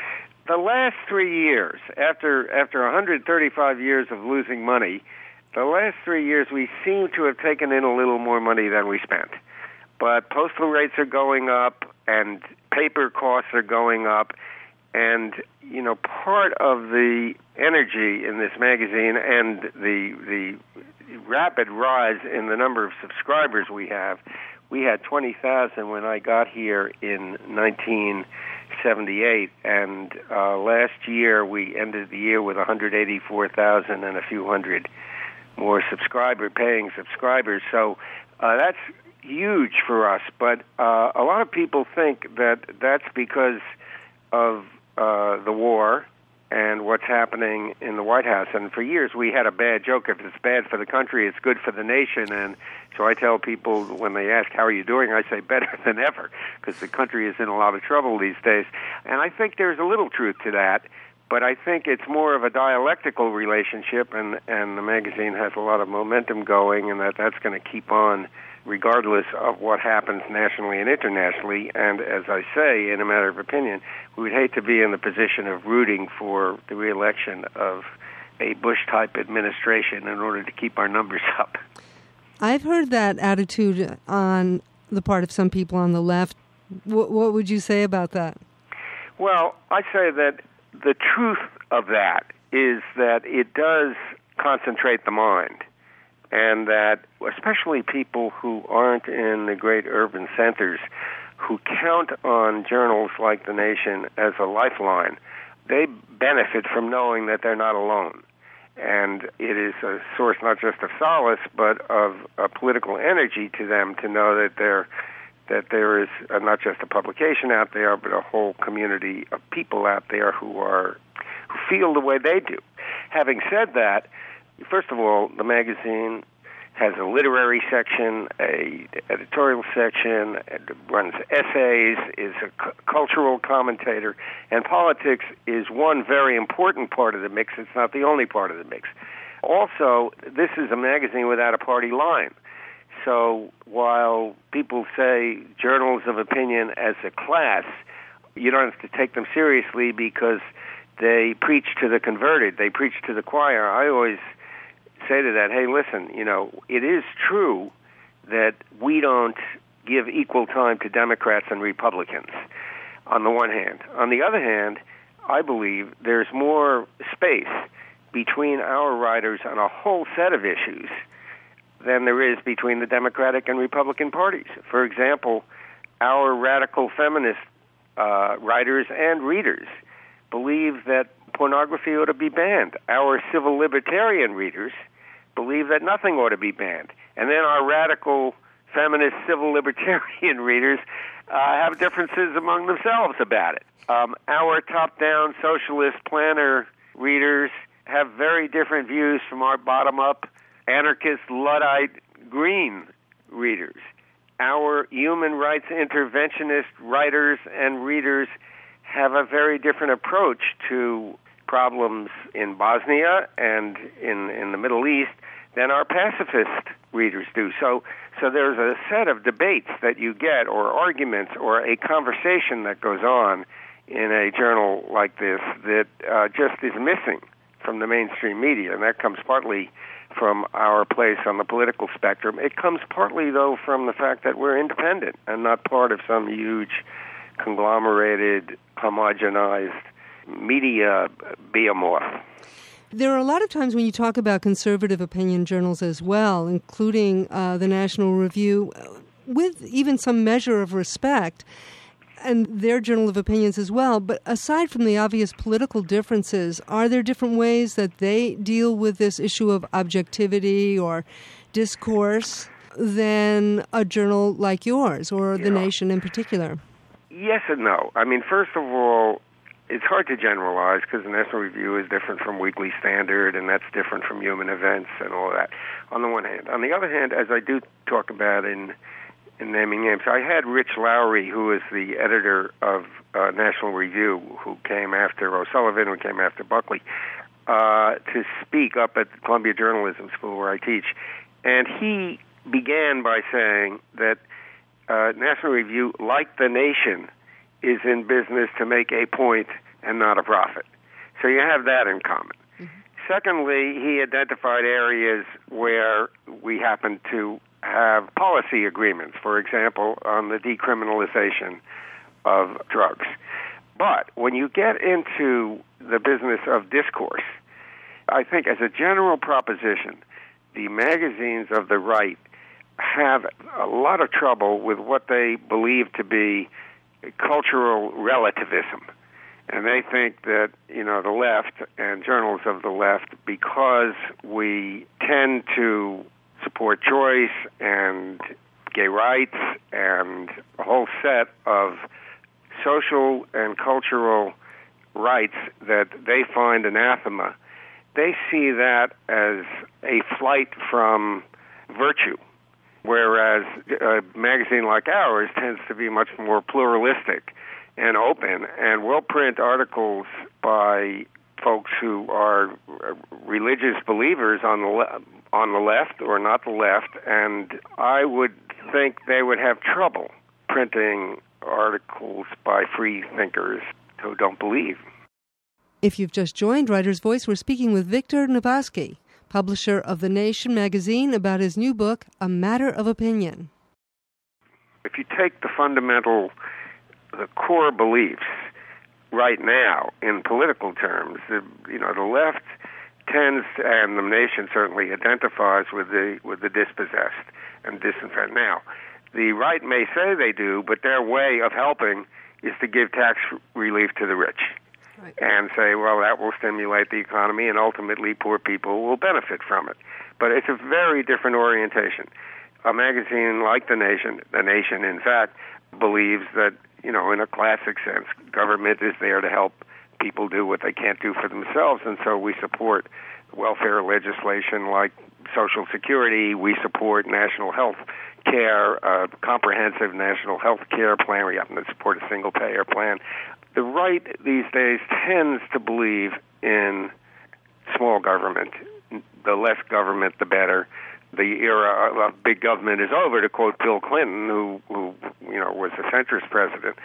The last three years, after after 135 years of losing money, the last three years we seem to have taken in a little more money than we spent. But postal rates are going up, and paper costs are going up, and you know part of the energy in this magazine and the the rapid rise in the number of subscribers we have. We had 20,000 when I got here in 1978, and uh, last year we ended the year with 184,000 and a few hundred more subscriber paying subscribers. So uh, that's huge for us. But uh, a lot of people think that that's because of uh, the war and what's happening in the White House. And for years we had a bad joke if it's bad for the country, it's good for the nation. And so I tell people when they ask, How are you doing? I say, Better than ever, because the country is in a lot of trouble these days. And I think there's a little truth to that. But I think it's more of a dialectical relationship, and, and the magazine has a lot of momentum going, and that that's going to keep on regardless of what happens nationally and internationally. And as I say, in a matter of opinion, we would hate to be in the position of rooting for the reelection of a Bush type administration in order to keep our numbers up. I've heard that attitude on the part of some people on the left. What, what would you say about that? Well, I say that the truth of that is that it does concentrate the mind and that especially people who aren't in the great urban centers who count on journals like The Nation as a lifeline, they benefit from knowing that they're not alone. And it is a source not just of solace, but of a political energy to them to know that there that there is not just a publication out there, but a whole community of people out there who are who feel the way they do. Having said that, First of all, the magazine has a literary section, a editorial section, runs essays, is a cultural commentator, and politics is one very important part of the mix. It's not the only part of the mix. Also, this is a magazine without a party line. So while people say journals of opinion as a class, you don't have to take them seriously because they preach to the converted, they preach to the choir. I always say to that, hey, listen, you know, it is true that we don't give equal time to Democrats and Republicans on the one hand. On the other hand, I believe there's more space between our writers on a whole set of issues than there is between the Democratic and Republican parties. For example, our radical feminist uh, writers and readers believe that pornography ought to be banned. Our civil libertarian readers believe that nothing ought to be banned. And then our radical feminist civil libertarian readers uh, have differences among themselves about it. Um, our top down socialist planner readers have very different views from our bottom up anarchist Luddite green readers. Our human rights interventionist writers and readers have a very different approach to problems in Bosnia and in in the Middle East than our pacifist readers do. So so there's a set of debates that you get or arguments or a conversation that goes on in a journal like this that uh, just is missing from the mainstream media and that comes partly from our place on the political spectrum. It comes partly though from the fact that we're independent and not part of some huge conglomerated homogenized media behemoth. There are a lot of times when you talk about conservative opinion journals as well, including uh, the National Review, with even some measure of respect, and their journal of opinions as well. But aside from the obvious political differences, are there different ways that they deal with this issue of objectivity or discourse than a journal like yours or The Nation in particular? Yes and no. I mean, first of all, it's hard to generalize because the National Review is different from Weekly Standard, and that's different from Human Events and all that. On the one hand, on the other hand, as I do talk about in in naming names, I had Rich Lowry, who is the editor of uh, National Review, who came after O'Sullivan, who came after Buckley. uh, to speak up at Columbia Journalism School where I teach, and he began by saying that uh, National Review, like the nation, is in business to make a point and not a profit. So you have that in common. Mm-hmm. Secondly, he identified areas where we happen to have policy agreements, for example, on the decriminalization of drugs. But when you get into the business of discourse, I think as a general proposition, the magazines of the right have a lot of trouble with what they believe to be cultural relativism. And they think that, you know, the left and journals of the left, because we tend to support choice and gay rights and a whole set of social and cultural rights that they find anathema, they see that as a flight from virtue whereas a magazine like ours tends to be much more pluralistic and open, and we'll print articles by folks who are uh, religious believers on the le- on the left or not the left, and I would think they would have trouble printing articles by free thinkers who don't believe. If you've just joined Writer's Voice, we're speaking with Victor Navasky publisher of The Nation magazine, about his new book, A Matter of Opinion. If you take the fundamental, the core beliefs right now in political terms, the, you know, the left tends, and the nation certainly identifies with the with the dispossessed and disenfranchised. Now, the right may say they do, but their way of helping is to give tax relief to the rich right. and say, well, that will stimulate the economy, and ultimately poor people will benefit from it. But it's a very different orientation. A magazine like The Nation, The Nation, in fact, believes that, you know, in a classic sense, government is there to help people do what they can't do for themselves, and so we support welfare legislation like Social Security, we support national health care, uh, comprehensive national health care plan. We happen to support a single payer plan the right these days tends to believe in small government. The less government, the better. The era of big government is over. To quote Bill Clinton, who, who you know was a centrist president,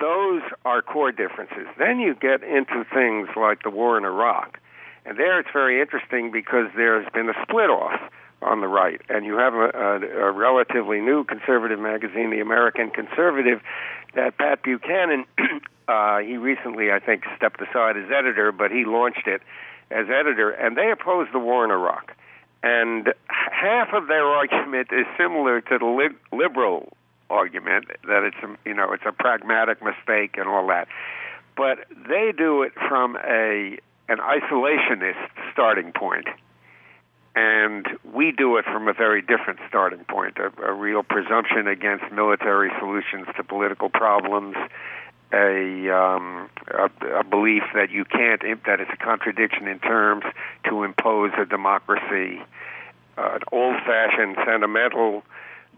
those are core differences. Then you get into things like the war in Iraq, and there it's very interesting because there's been a split off on the right, and you have a, a, a relatively new conservative magazine, The American Conservative, that Pat Buchanan Uh, he recently, I think, stepped aside as editor, but he launched it as editor, and they opposed the war in Iraq. And half of their argument is similar to the li- liberal argument that it's a, you know it's a pragmatic mistake and all that, but they do it from a an isolationist starting point, and we do it from a very different starting point, a, a real presumption against military solutions to political problems a, um, a, a belief that you can't that it's a contradiction in terms to impose a democracy, uh, an old-fashioned sentimental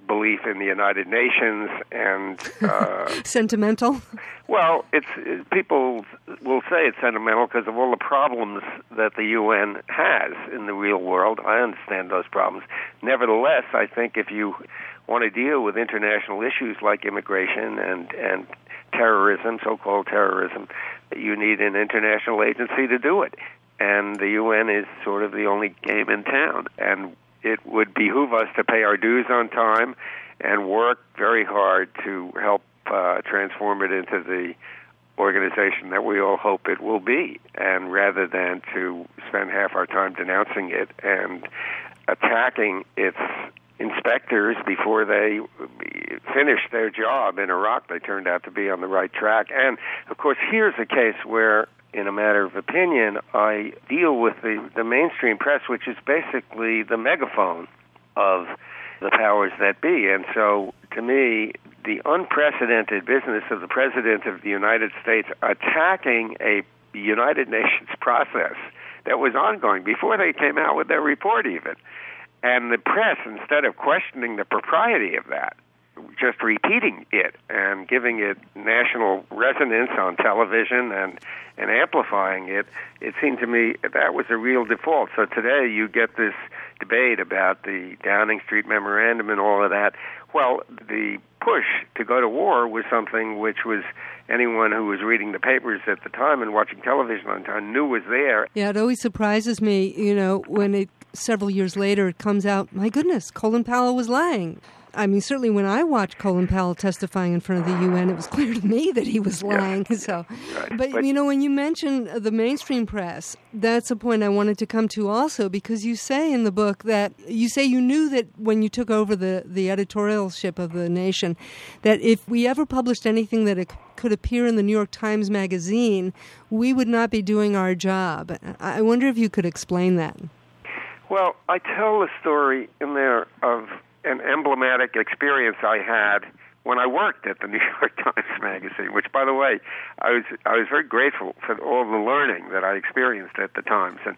belief in the United Nations and uh, sentimental. Well, it's it, people will say it's sentimental because of all the problems that the UN has in the real world. I understand those problems. Nevertheless, I think if you want to deal with international issues like immigration and and terrorism, so-called terrorism, you need an international agency to do it. And the UN is sort of the only game in town. And it would behoove us to pay our dues on time and work very hard to help uh, transform it into the organization that we all hope it will be. And rather than to spend half our time denouncing it and attacking its inspectors before they finished their job in Iraq. They turned out to be on the right track. And of course, here's a case where, in a matter of opinion, I deal with the, the mainstream press, which is basically the megaphone of the powers that be. And so, to me, the unprecedented business of the President of the United States attacking a United Nations process that was ongoing before they came out with their report, even and the press, instead of questioning the propriety of that, just repeating it and giving it national resonance on television and and amplifying it, it seemed to me that was a real default. So today you get this debate about the Downing Street memorandum and all of that. Well, the push to go to war was something which was anyone who was reading the papers at the time and watching television on time knew was there. Yeah, it always surprises me, you know, when it several years later it comes out, my goodness, Colin Powell was lying. I mean, certainly when I watched Colin Powell testifying in front of the UN, it was clear to me that he was lying. Yeah. So, right. but, but, you know, when you mention the mainstream press, that's a point I wanted to come to also because you say in the book that you say you knew that when you took over the the editorialship of the Nation, that if we ever published anything that it could appear in the New York Times Magazine, we would not be doing our job. I wonder if you could explain that. Well, I tell the story in there of an emblematic experience I had when I worked at the New York Times Magazine. Which, by the way, I was I was very grateful for all the learning that I experienced at the Times. And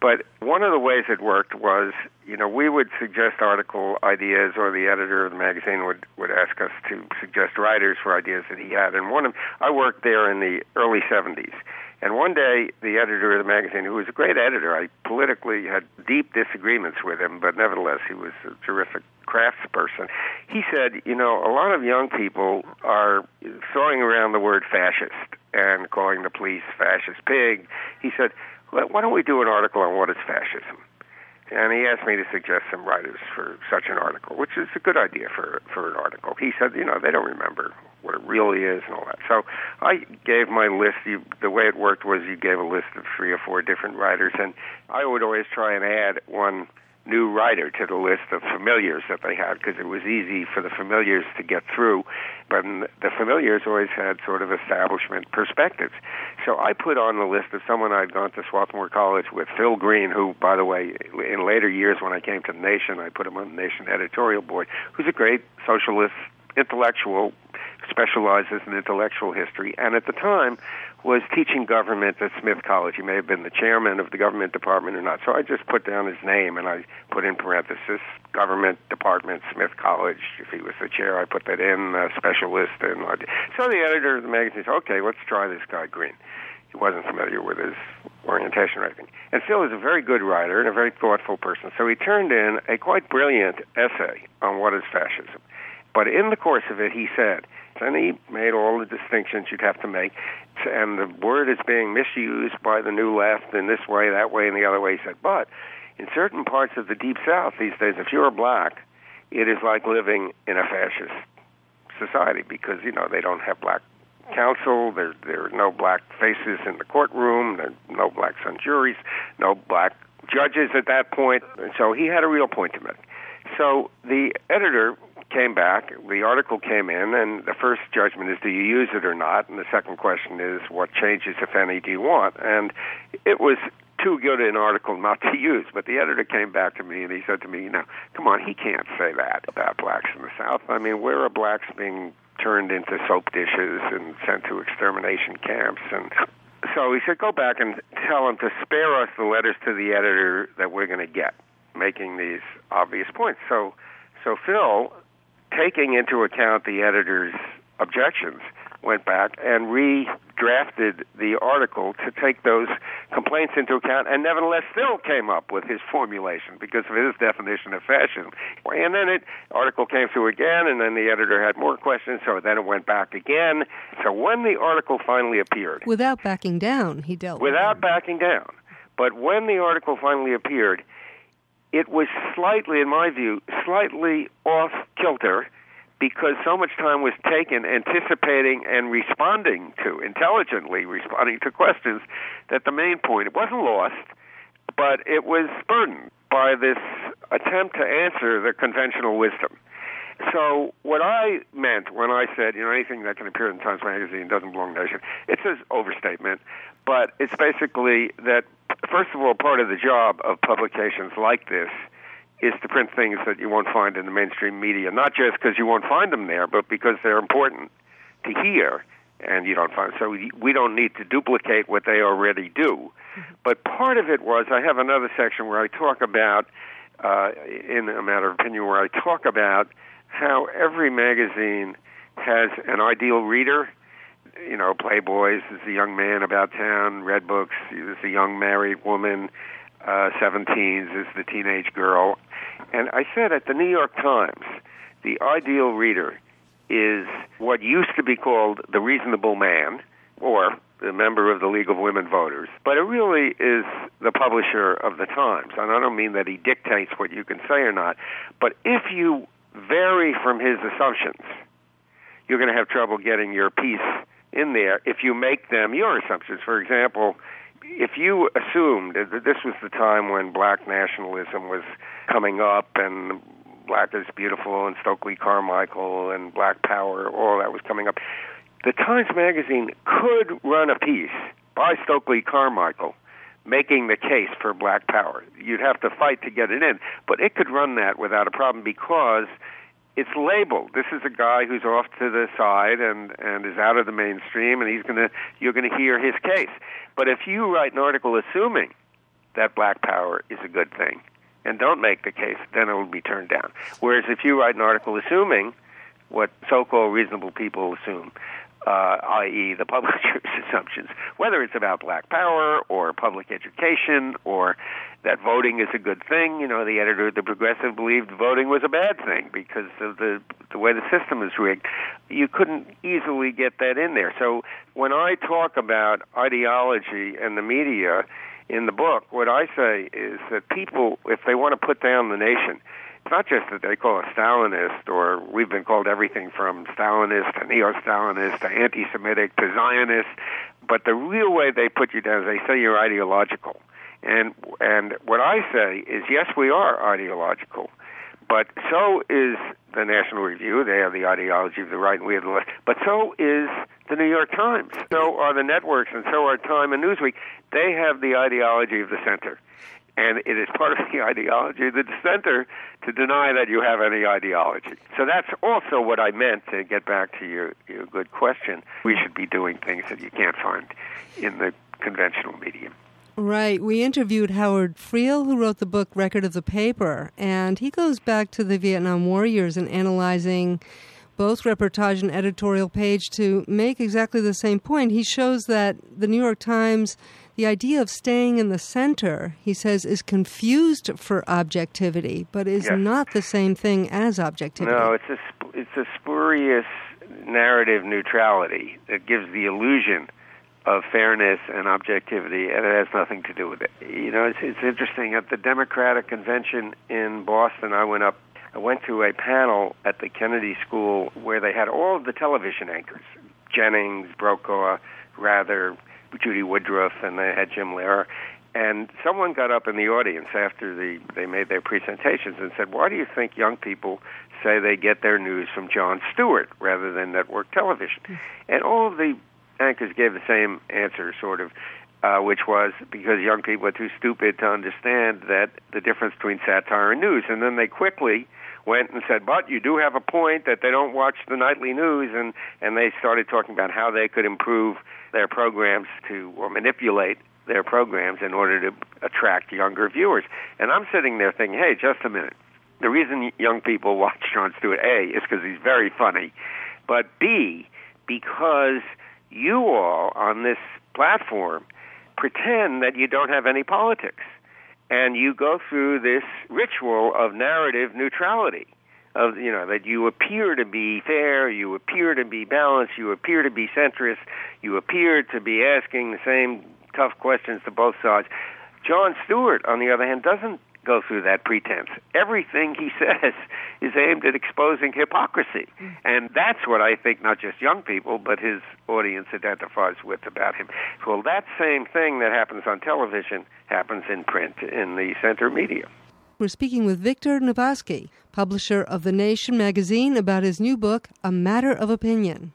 but one of the ways it worked was, you know, we would suggest article ideas, or the editor of the magazine would would ask us to suggest writers for ideas that he had. And one of I worked there in the early '70s. And one day, the editor of the magazine, who was a great editor, I politically had deep disagreements with him, but nevertheless, he was a terrific craftsperson. He said, You know, a lot of young people are throwing around the word fascist and calling the police fascist pig. He said, Why don't we do an article on what is fascism? and he asked me to suggest some writers for such an article, which is a good idea for for an article. He said, you know, they don't remember what it really is and all that. So I gave my list. You, the way it worked was you gave a list of three or four different writers, and I would always try and add one new writer to the list of familiars that they had because it was easy for the familiars to get through. But the familiars always had sort of establishment perspectives. So I put on the list of someone I'd gone to Swarthmore College with, Phil Green, who, by the way, in later years when I came to the Nation, I put him on the Nation editorial board, who's a great socialist intellectual specializes in intellectual history, and at the time was teaching government at Smith College. He may have been the chairman of the government department or not. So I just put down his name and I put in parenthesis government department, Smith College. If he was the chair, I put that in uh, specialist. And so the editor of the magazine said, "Okay, let's try this guy Green." He wasn't familiar with his orientation or anything. And Phil is a very good writer and a very thoughtful person. So he turned in a quite brilliant essay on what is fascism. But in the course of it, he said, and he made all the distinctions you'd have to make, and the word is being misused by the new left in this way, that way, and the other way. He said, but in certain parts of the Deep South these days, if you're black, it is like living in a fascist society because, you know, they don't have black counsel, there, there are no black faces in the courtroom, there are no blacks on juries, no black judges at that point. And so he had a real point to make. So the editor came back, the article came in, and the first judgment is do you use it or not? And the second question is what changes, if any, do you want? And it was too good an article not to use, but the editor came back to me and he said to me, you know, come on, he can't say that about blacks in the South. I mean, where are blacks being turned into soap dishes and sent to extermination camps and so he said, go back and tell him to spare us the letters to the editor that we're going to get, making these obvious points. So, so Phil taking into account the editor's objections, went back and redrafted the article to take those complaints into account, and nevertheless still came up with his formulation because of his definition of fascism. And then it article came through again, and then the editor had more questions, so then it went back again. So when the article finally appeared, without backing down, he dealt without with backing down. But when the article finally appeared, it was slightly, in my view, slightly off kilter because so much time was taken anticipating and responding to, intelligently responding to questions, that the main point, it wasn't lost, but it was burdened by this attempt to answer the conventional wisdom. So what I meant when I said, you know, anything that can appear in Times Magazine doesn't belong to Nation, it's an overstatement, but it's basically that, first of all, part of the job of publications like this is to print things that you won't find in the mainstream media, not just because you won't find them there, but because they're important to hear and you don't find. So we don't need to duplicate what they already do. But part of it was I have another section where I talk about, uh, in a matter of opinion, where I talk about how every magazine has an ideal reader. You know, Playboys is the young man about town, Red Books is the young married woman, uh, 17s is the teenage girl. And I said at the New York Times, the ideal reader is what used to be called the reasonable man, or the member of the League of Women Voters, but it really is the publisher of the Times. And I don't mean that he dictates what you can say or not, but if you vary from his assumptions, you're going to have trouble getting your piece in there if you make them your assumptions. For example, if you assumed that this was the time when black nationalism was coming up and black is beautiful and Stokely Carmichael and black power, all that was coming up, the Times Magazine could run a piece by Stokely Carmichael making the case for black power. You'd have to fight to get it in, but it could run that without a problem because it's labeled. This is a guy who's off to the side and and is out of the mainstream, and he's gonna you're gonna hear his case. But if you write an article assuming that black power is a good thing and don't make the case, then it will be turned down. Whereas if you write an article assuming what so-called reasonable people assume uh, i.e., the publisher's assumptions, whether it's about black power or public education or that voting is a good thing. You know, the editor of the Progressive believed voting was a bad thing because of the the way the system is rigged. You couldn't easily get that in there. So when I talk about ideology and the media in the book, what I say is that people, if they want to put down the nation, it's not just that they call us Stalinist, or we've been called everything from Stalinist to neo-Stalinist to anti-Semitic to Zionist, but the real way they put you down is they say you're ideological. And and what I say is, yes, we are ideological, but so is the National Review. They have the ideology of the right, and we have the left. But so is the New York Times. So are the networks, and so are Time and Newsweek. They have the ideology of the center and it is part of the ideology of the dissenter to deny that you have any ideology. So that's also what I meant to get back to your, your good question. We should be doing things that you can't find in the conventional medium. Right. We interviewed Howard Friel, who wrote the book Record of the Paper, and he goes back to the Vietnam War years and analyzing both reportage and editorial page to make exactly the same point. He shows that the New York Times the idea of staying in the center, he says, is confused for objectivity, but is yes. not the same thing as objectivity. No, it's a it's a spurious narrative neutrality that gives the illusion of fairness and objectivity, and it has nothing to do with it. You know, it's, it's interesting. At the Democratic Convention in Boston, I went up. I went to a panel at the Kennedy School where they had all of the television anchors: Jennings, Brokaw, Rather, Judy Woodruff, and they had Jim Lehrer. And someone got up in the audience after the, they made their presentations and said, "Why do you think young people say they get their news from Jon Stewart rather than network television?" Mm-hmm. And all of the anchors gave the same answer, sort of, uh, which was because young people are too stupid to understand that the difference between satire and news. And then they quickly went and said, "But you do have a point that they don't watch the nightly news," and and they started talking about how they could improve their programs to or manipulate their programs in order to attract younger viewers. And I'm sitting there thinking, "Hey, just a minute. The reason young people watch Jon Stewart A is because he's very funny, but B because you all on this platform pretend that you don't have any politics." And you go through this ritual of narrative neutrality of you know that you appear to be fair, you appear to be balanced, you appear to be centrist, you appear to be asking the same tough questions to both sides. Jon Stewart, on the other hand, doesn't go through that pretense. Everything he says is aimed at exposing hypocrisy. And that's what I think not just young people, but his audience identifies with about him. Well, that same thing that happens on television happens in print, in the center media. We're speaking with Victor Navasky, publisher of The Nation magazine, about his new book, A Matter of Opinion.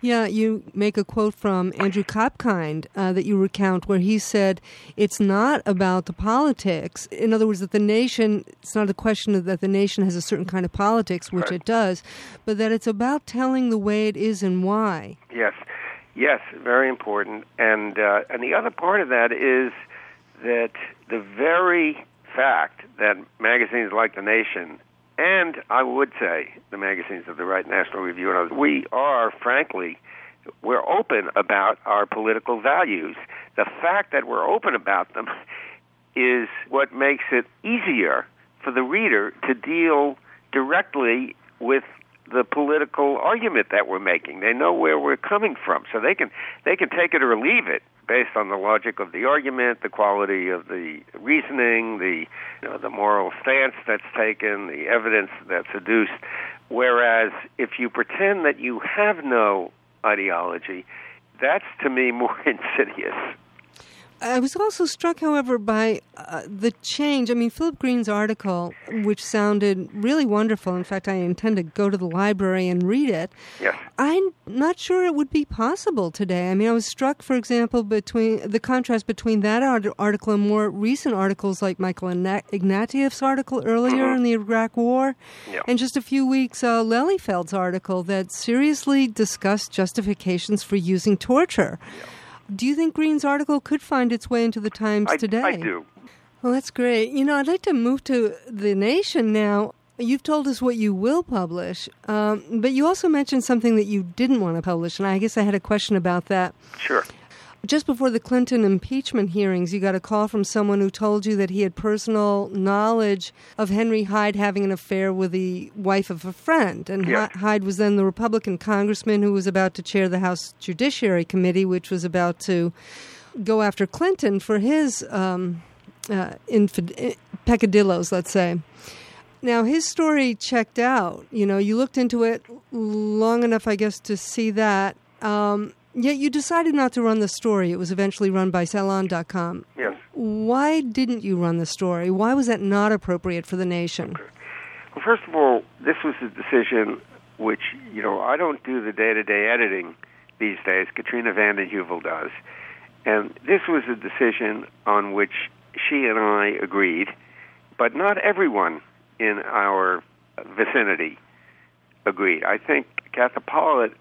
Yeah, you make a quote from Andrew Kopkind uh, that you recount where he said, It's not about the politics. In other words, that the nation, it's not a question of that the nation has a certain kind of politics, which right. it does, but that it's about telling the way it is and why. Yes, yes, very important. And, uh, and the other part of that is that the very fact that magazines like The Nation and I would say the magazines of the Right National Review and others, we are, frankly, we're open about our political values. The fact that we're open about them is what makes it easier for the reader to deal directly with the political argument that we're making. They know where we're coming from, so they can they can take it or leave it based on the logic of the argument, the quality of the reasoning, the you know, the moral stance that's taken, the evidence that's adduced. Whereas if you pretend that you have no ideology, that's to me more insidious. I was also struck, however, by uh, the change. I mean, Philip Green's article, which sounded really wonderful. In fact, I intend to go to the library and read it. Yes. I'm not sure it would be possible today. I mean, I was struck, for example, between the contrast between that article and more recent articles like Michael Ignatieff's article earlier mm-hmm. in the Iraq War, yep. and just a few weeks uh, Lelyveld's article that seriously discussed justifications for using torture. Yep. Do you think Green's article could find its way into the Times I, today? I do. Well, that's great. You know, I'd like to move to the Nation now. You've told us what you will publish, um, but you also mentioned something that you didn't want to publish, and I guess I had a question about that. Sure. Just before the Clinton impeachment hearings, you got a call from someone who told you that he had personal knowledge of Henry Hyde having an affair with the wife of a friend. And yes. Hyde was then the Republican congressman who was about to chair the House Judiciary Committee, which was about to go after Clinton for his um, uh, infid- peccadillos, let's say. Now, his story checked out. You know, you looked into it long enough, I guess, to see that. Um, Yet you decided not to run the story. It was eventually run by Salon.com. Yes. Why didn't you run the story? Why was that not appropriate for the nation? Well, first of all, this was a decision which, you know, I don't do the day to day editing these days. Katrina vanden Heuvel does. And this was a decision on which she and I agreed, but not everyone in our vicinity agreed. I think Katha Pollitt,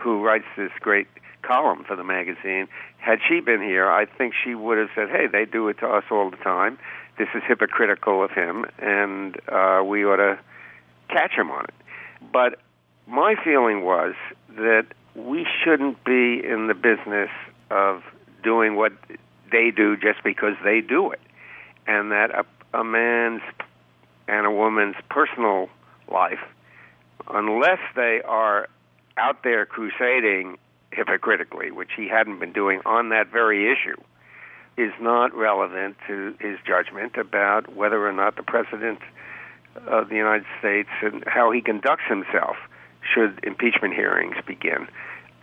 who writes this great column for the magazine. Had she been here, I think she would have said, "Hey, they do it to us all the time. This is hypocritical of him, and uh, we ought to catch him on it." But my feeling was that we shouldn't be in the business of doing what they do just because they do it, and that a, a man's and a woman's personal life, unless they are out there crusading hypocritically, which he hadn't been doing on that very issue, is not relevant to his judgment about whether or not the president of the United States and how he conducts himself should impeachment hearings begin,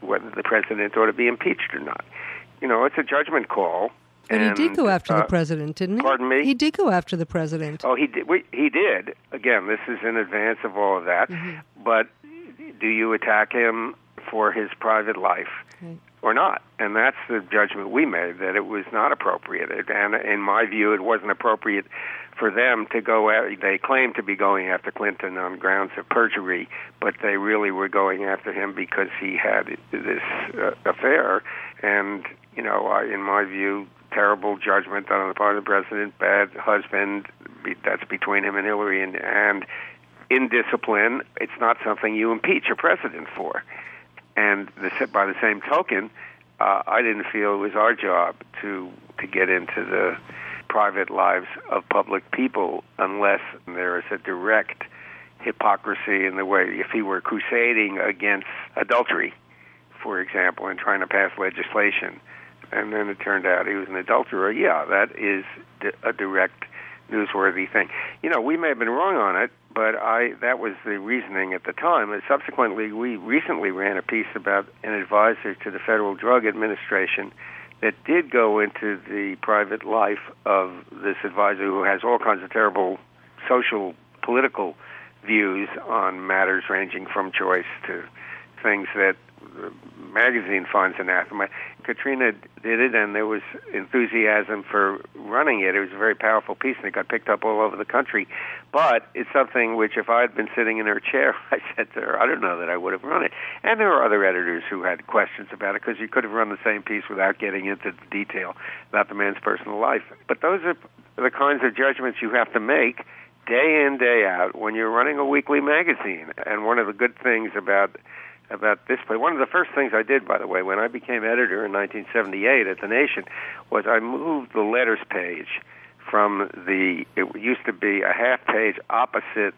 whether the president ought to be impeached or not. You know, it's a judgment call. But and, he did go after uh, the president, didn't he? Pardon me. He did go after the president. Oh, he did. We, he did. Again, this is in advance of all of that. Mm-hmm. But do you attack him for his private life Right. or not? And that's the judgment we made that it was not appropriate. And in my view, it wasn't appropriate for them to go. At, they claimed to be going after Clinton on grounds of perjury, but they really were going after him because he had this uh, affair. And you know, I, in my view, terrible judgment on the part of the president, bad husband. Be, that's between him and Hillary, and and indiscipline. It's not something you impeach a president for. And the, by the same token, uh, I didn't feel it was our job to to get into the private lives of public people unless there is a direct hypocrisy in the way if he were crusading against adultery, for example, and trying to pass legislation, and then it turned out he was an adulterer. Yeah, that is a direct newsworthy thing. You know, we may have been wrong on it, but I that was the reasoning at the time. And subsequently, we recently ran a piece about an advisor to the Federal Drug Administration that did go into the private life of this advisor who has all kinds of terrible social, political views on matters ranging from choice to things that the magazine finds anathema. Katrina did it, and there was enthusiasm for running it. It was a very powerful piece, and it got picked up all over the country. But it's something which, if I had been sitting in her chair, I said to her, I don't know that I would have run it. And there were other editors who had questions about it because you could have run the same piece without getting into the detail about the man's personal life. But those are the kinds of judgments you have to make day in day out when you're running a weekly magazine. And one of the good things about about this place, one of the first things I did, by the way, when I became editor in 1978 at the Nation, was I moved the letters page from the it used to be a half page opposite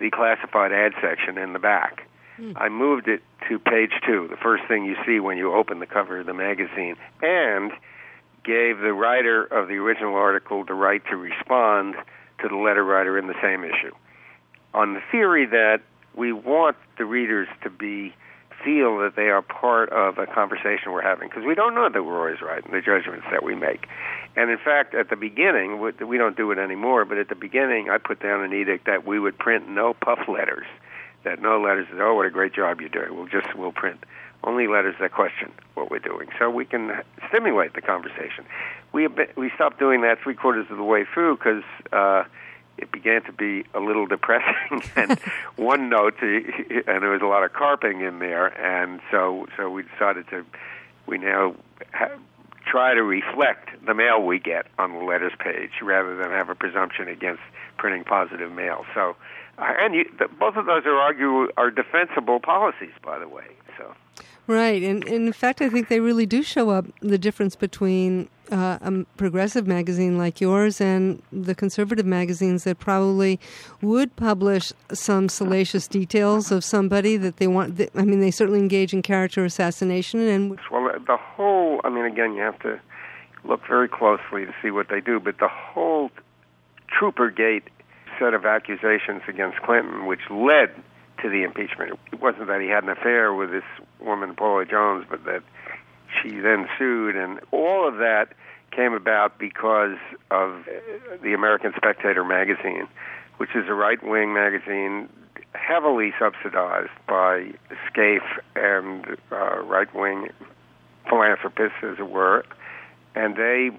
the classified ad section in the back. Mm. I moved it to page two, the first thing you see when you open the cover of the magazine, and gave the writer of the original article the right to respond to the letter writer in the same issue. On the theory that we want the readers to be feel that they are part of a conversation we're having because we don't know that we're always right in the judgments that we make. And in fact, at the beginning, we don't do it anymore, but at the beginning, I put down an edict that we would print no puff letters, that no letters that, oh, what a great job you're doing. We'll just, we'll print only letters that question what we're doing, so we can stimulate the conversation. We we stopped doing that three quarters of the way through because uh, it began to be a little depressing. and one note, and there was a lot of carping in there, and so so we decided to we now have, try to reflect the mail we get on the letters page rather than have a presumption against printing positive mail. So, uh, and you, the, both of those are argue are defensible policies, by the way. So. Right, and, and, in fact, I think they really do show up the difference between uh, a progressive magazine like yours and the conservative magazines that probably would publish some salacious details of somebody that they want. I mean, they certainly engage in character assassination and. Well, the whole. I mean, again, you have to look very closely to see what they do, but the whole Troopergate set of accusations against Clinton, which led to the impeachment. It wasn't that he had an affair with this woman, Paula Jones, but that she then sued, and all of that came about because of the American Spectator magazine, which is a right wing magazine heavily subsidized by Scaife and uh, right wing philanthropists, as it were, and they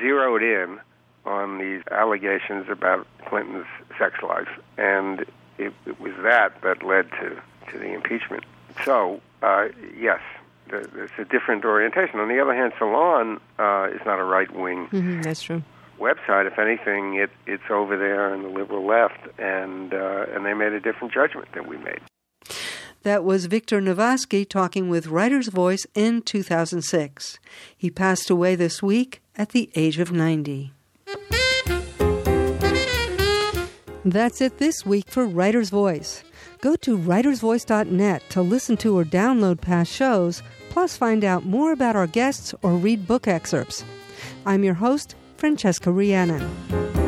zeroed in on these allegations about Clinton's sex life, and it, it was that that led to, to the impeachment. So, uh, yes, it's a different orientation. On the other hand, Salon uh, is not a right wing. Mm-hmm, that's true. Website, if anything, it it's over there in the liberal left, and uh, and they made a different judgment than we made. That was Victor Navasky talking with Writer's Voice in 2006. He passed away this week at the age of 90. That's it this week for Writer's Voice. Go to writersvoice.net to listen to or download past shows, plus find out more about our guests or read book excerpts. I'm your host, Francesca Rheannon.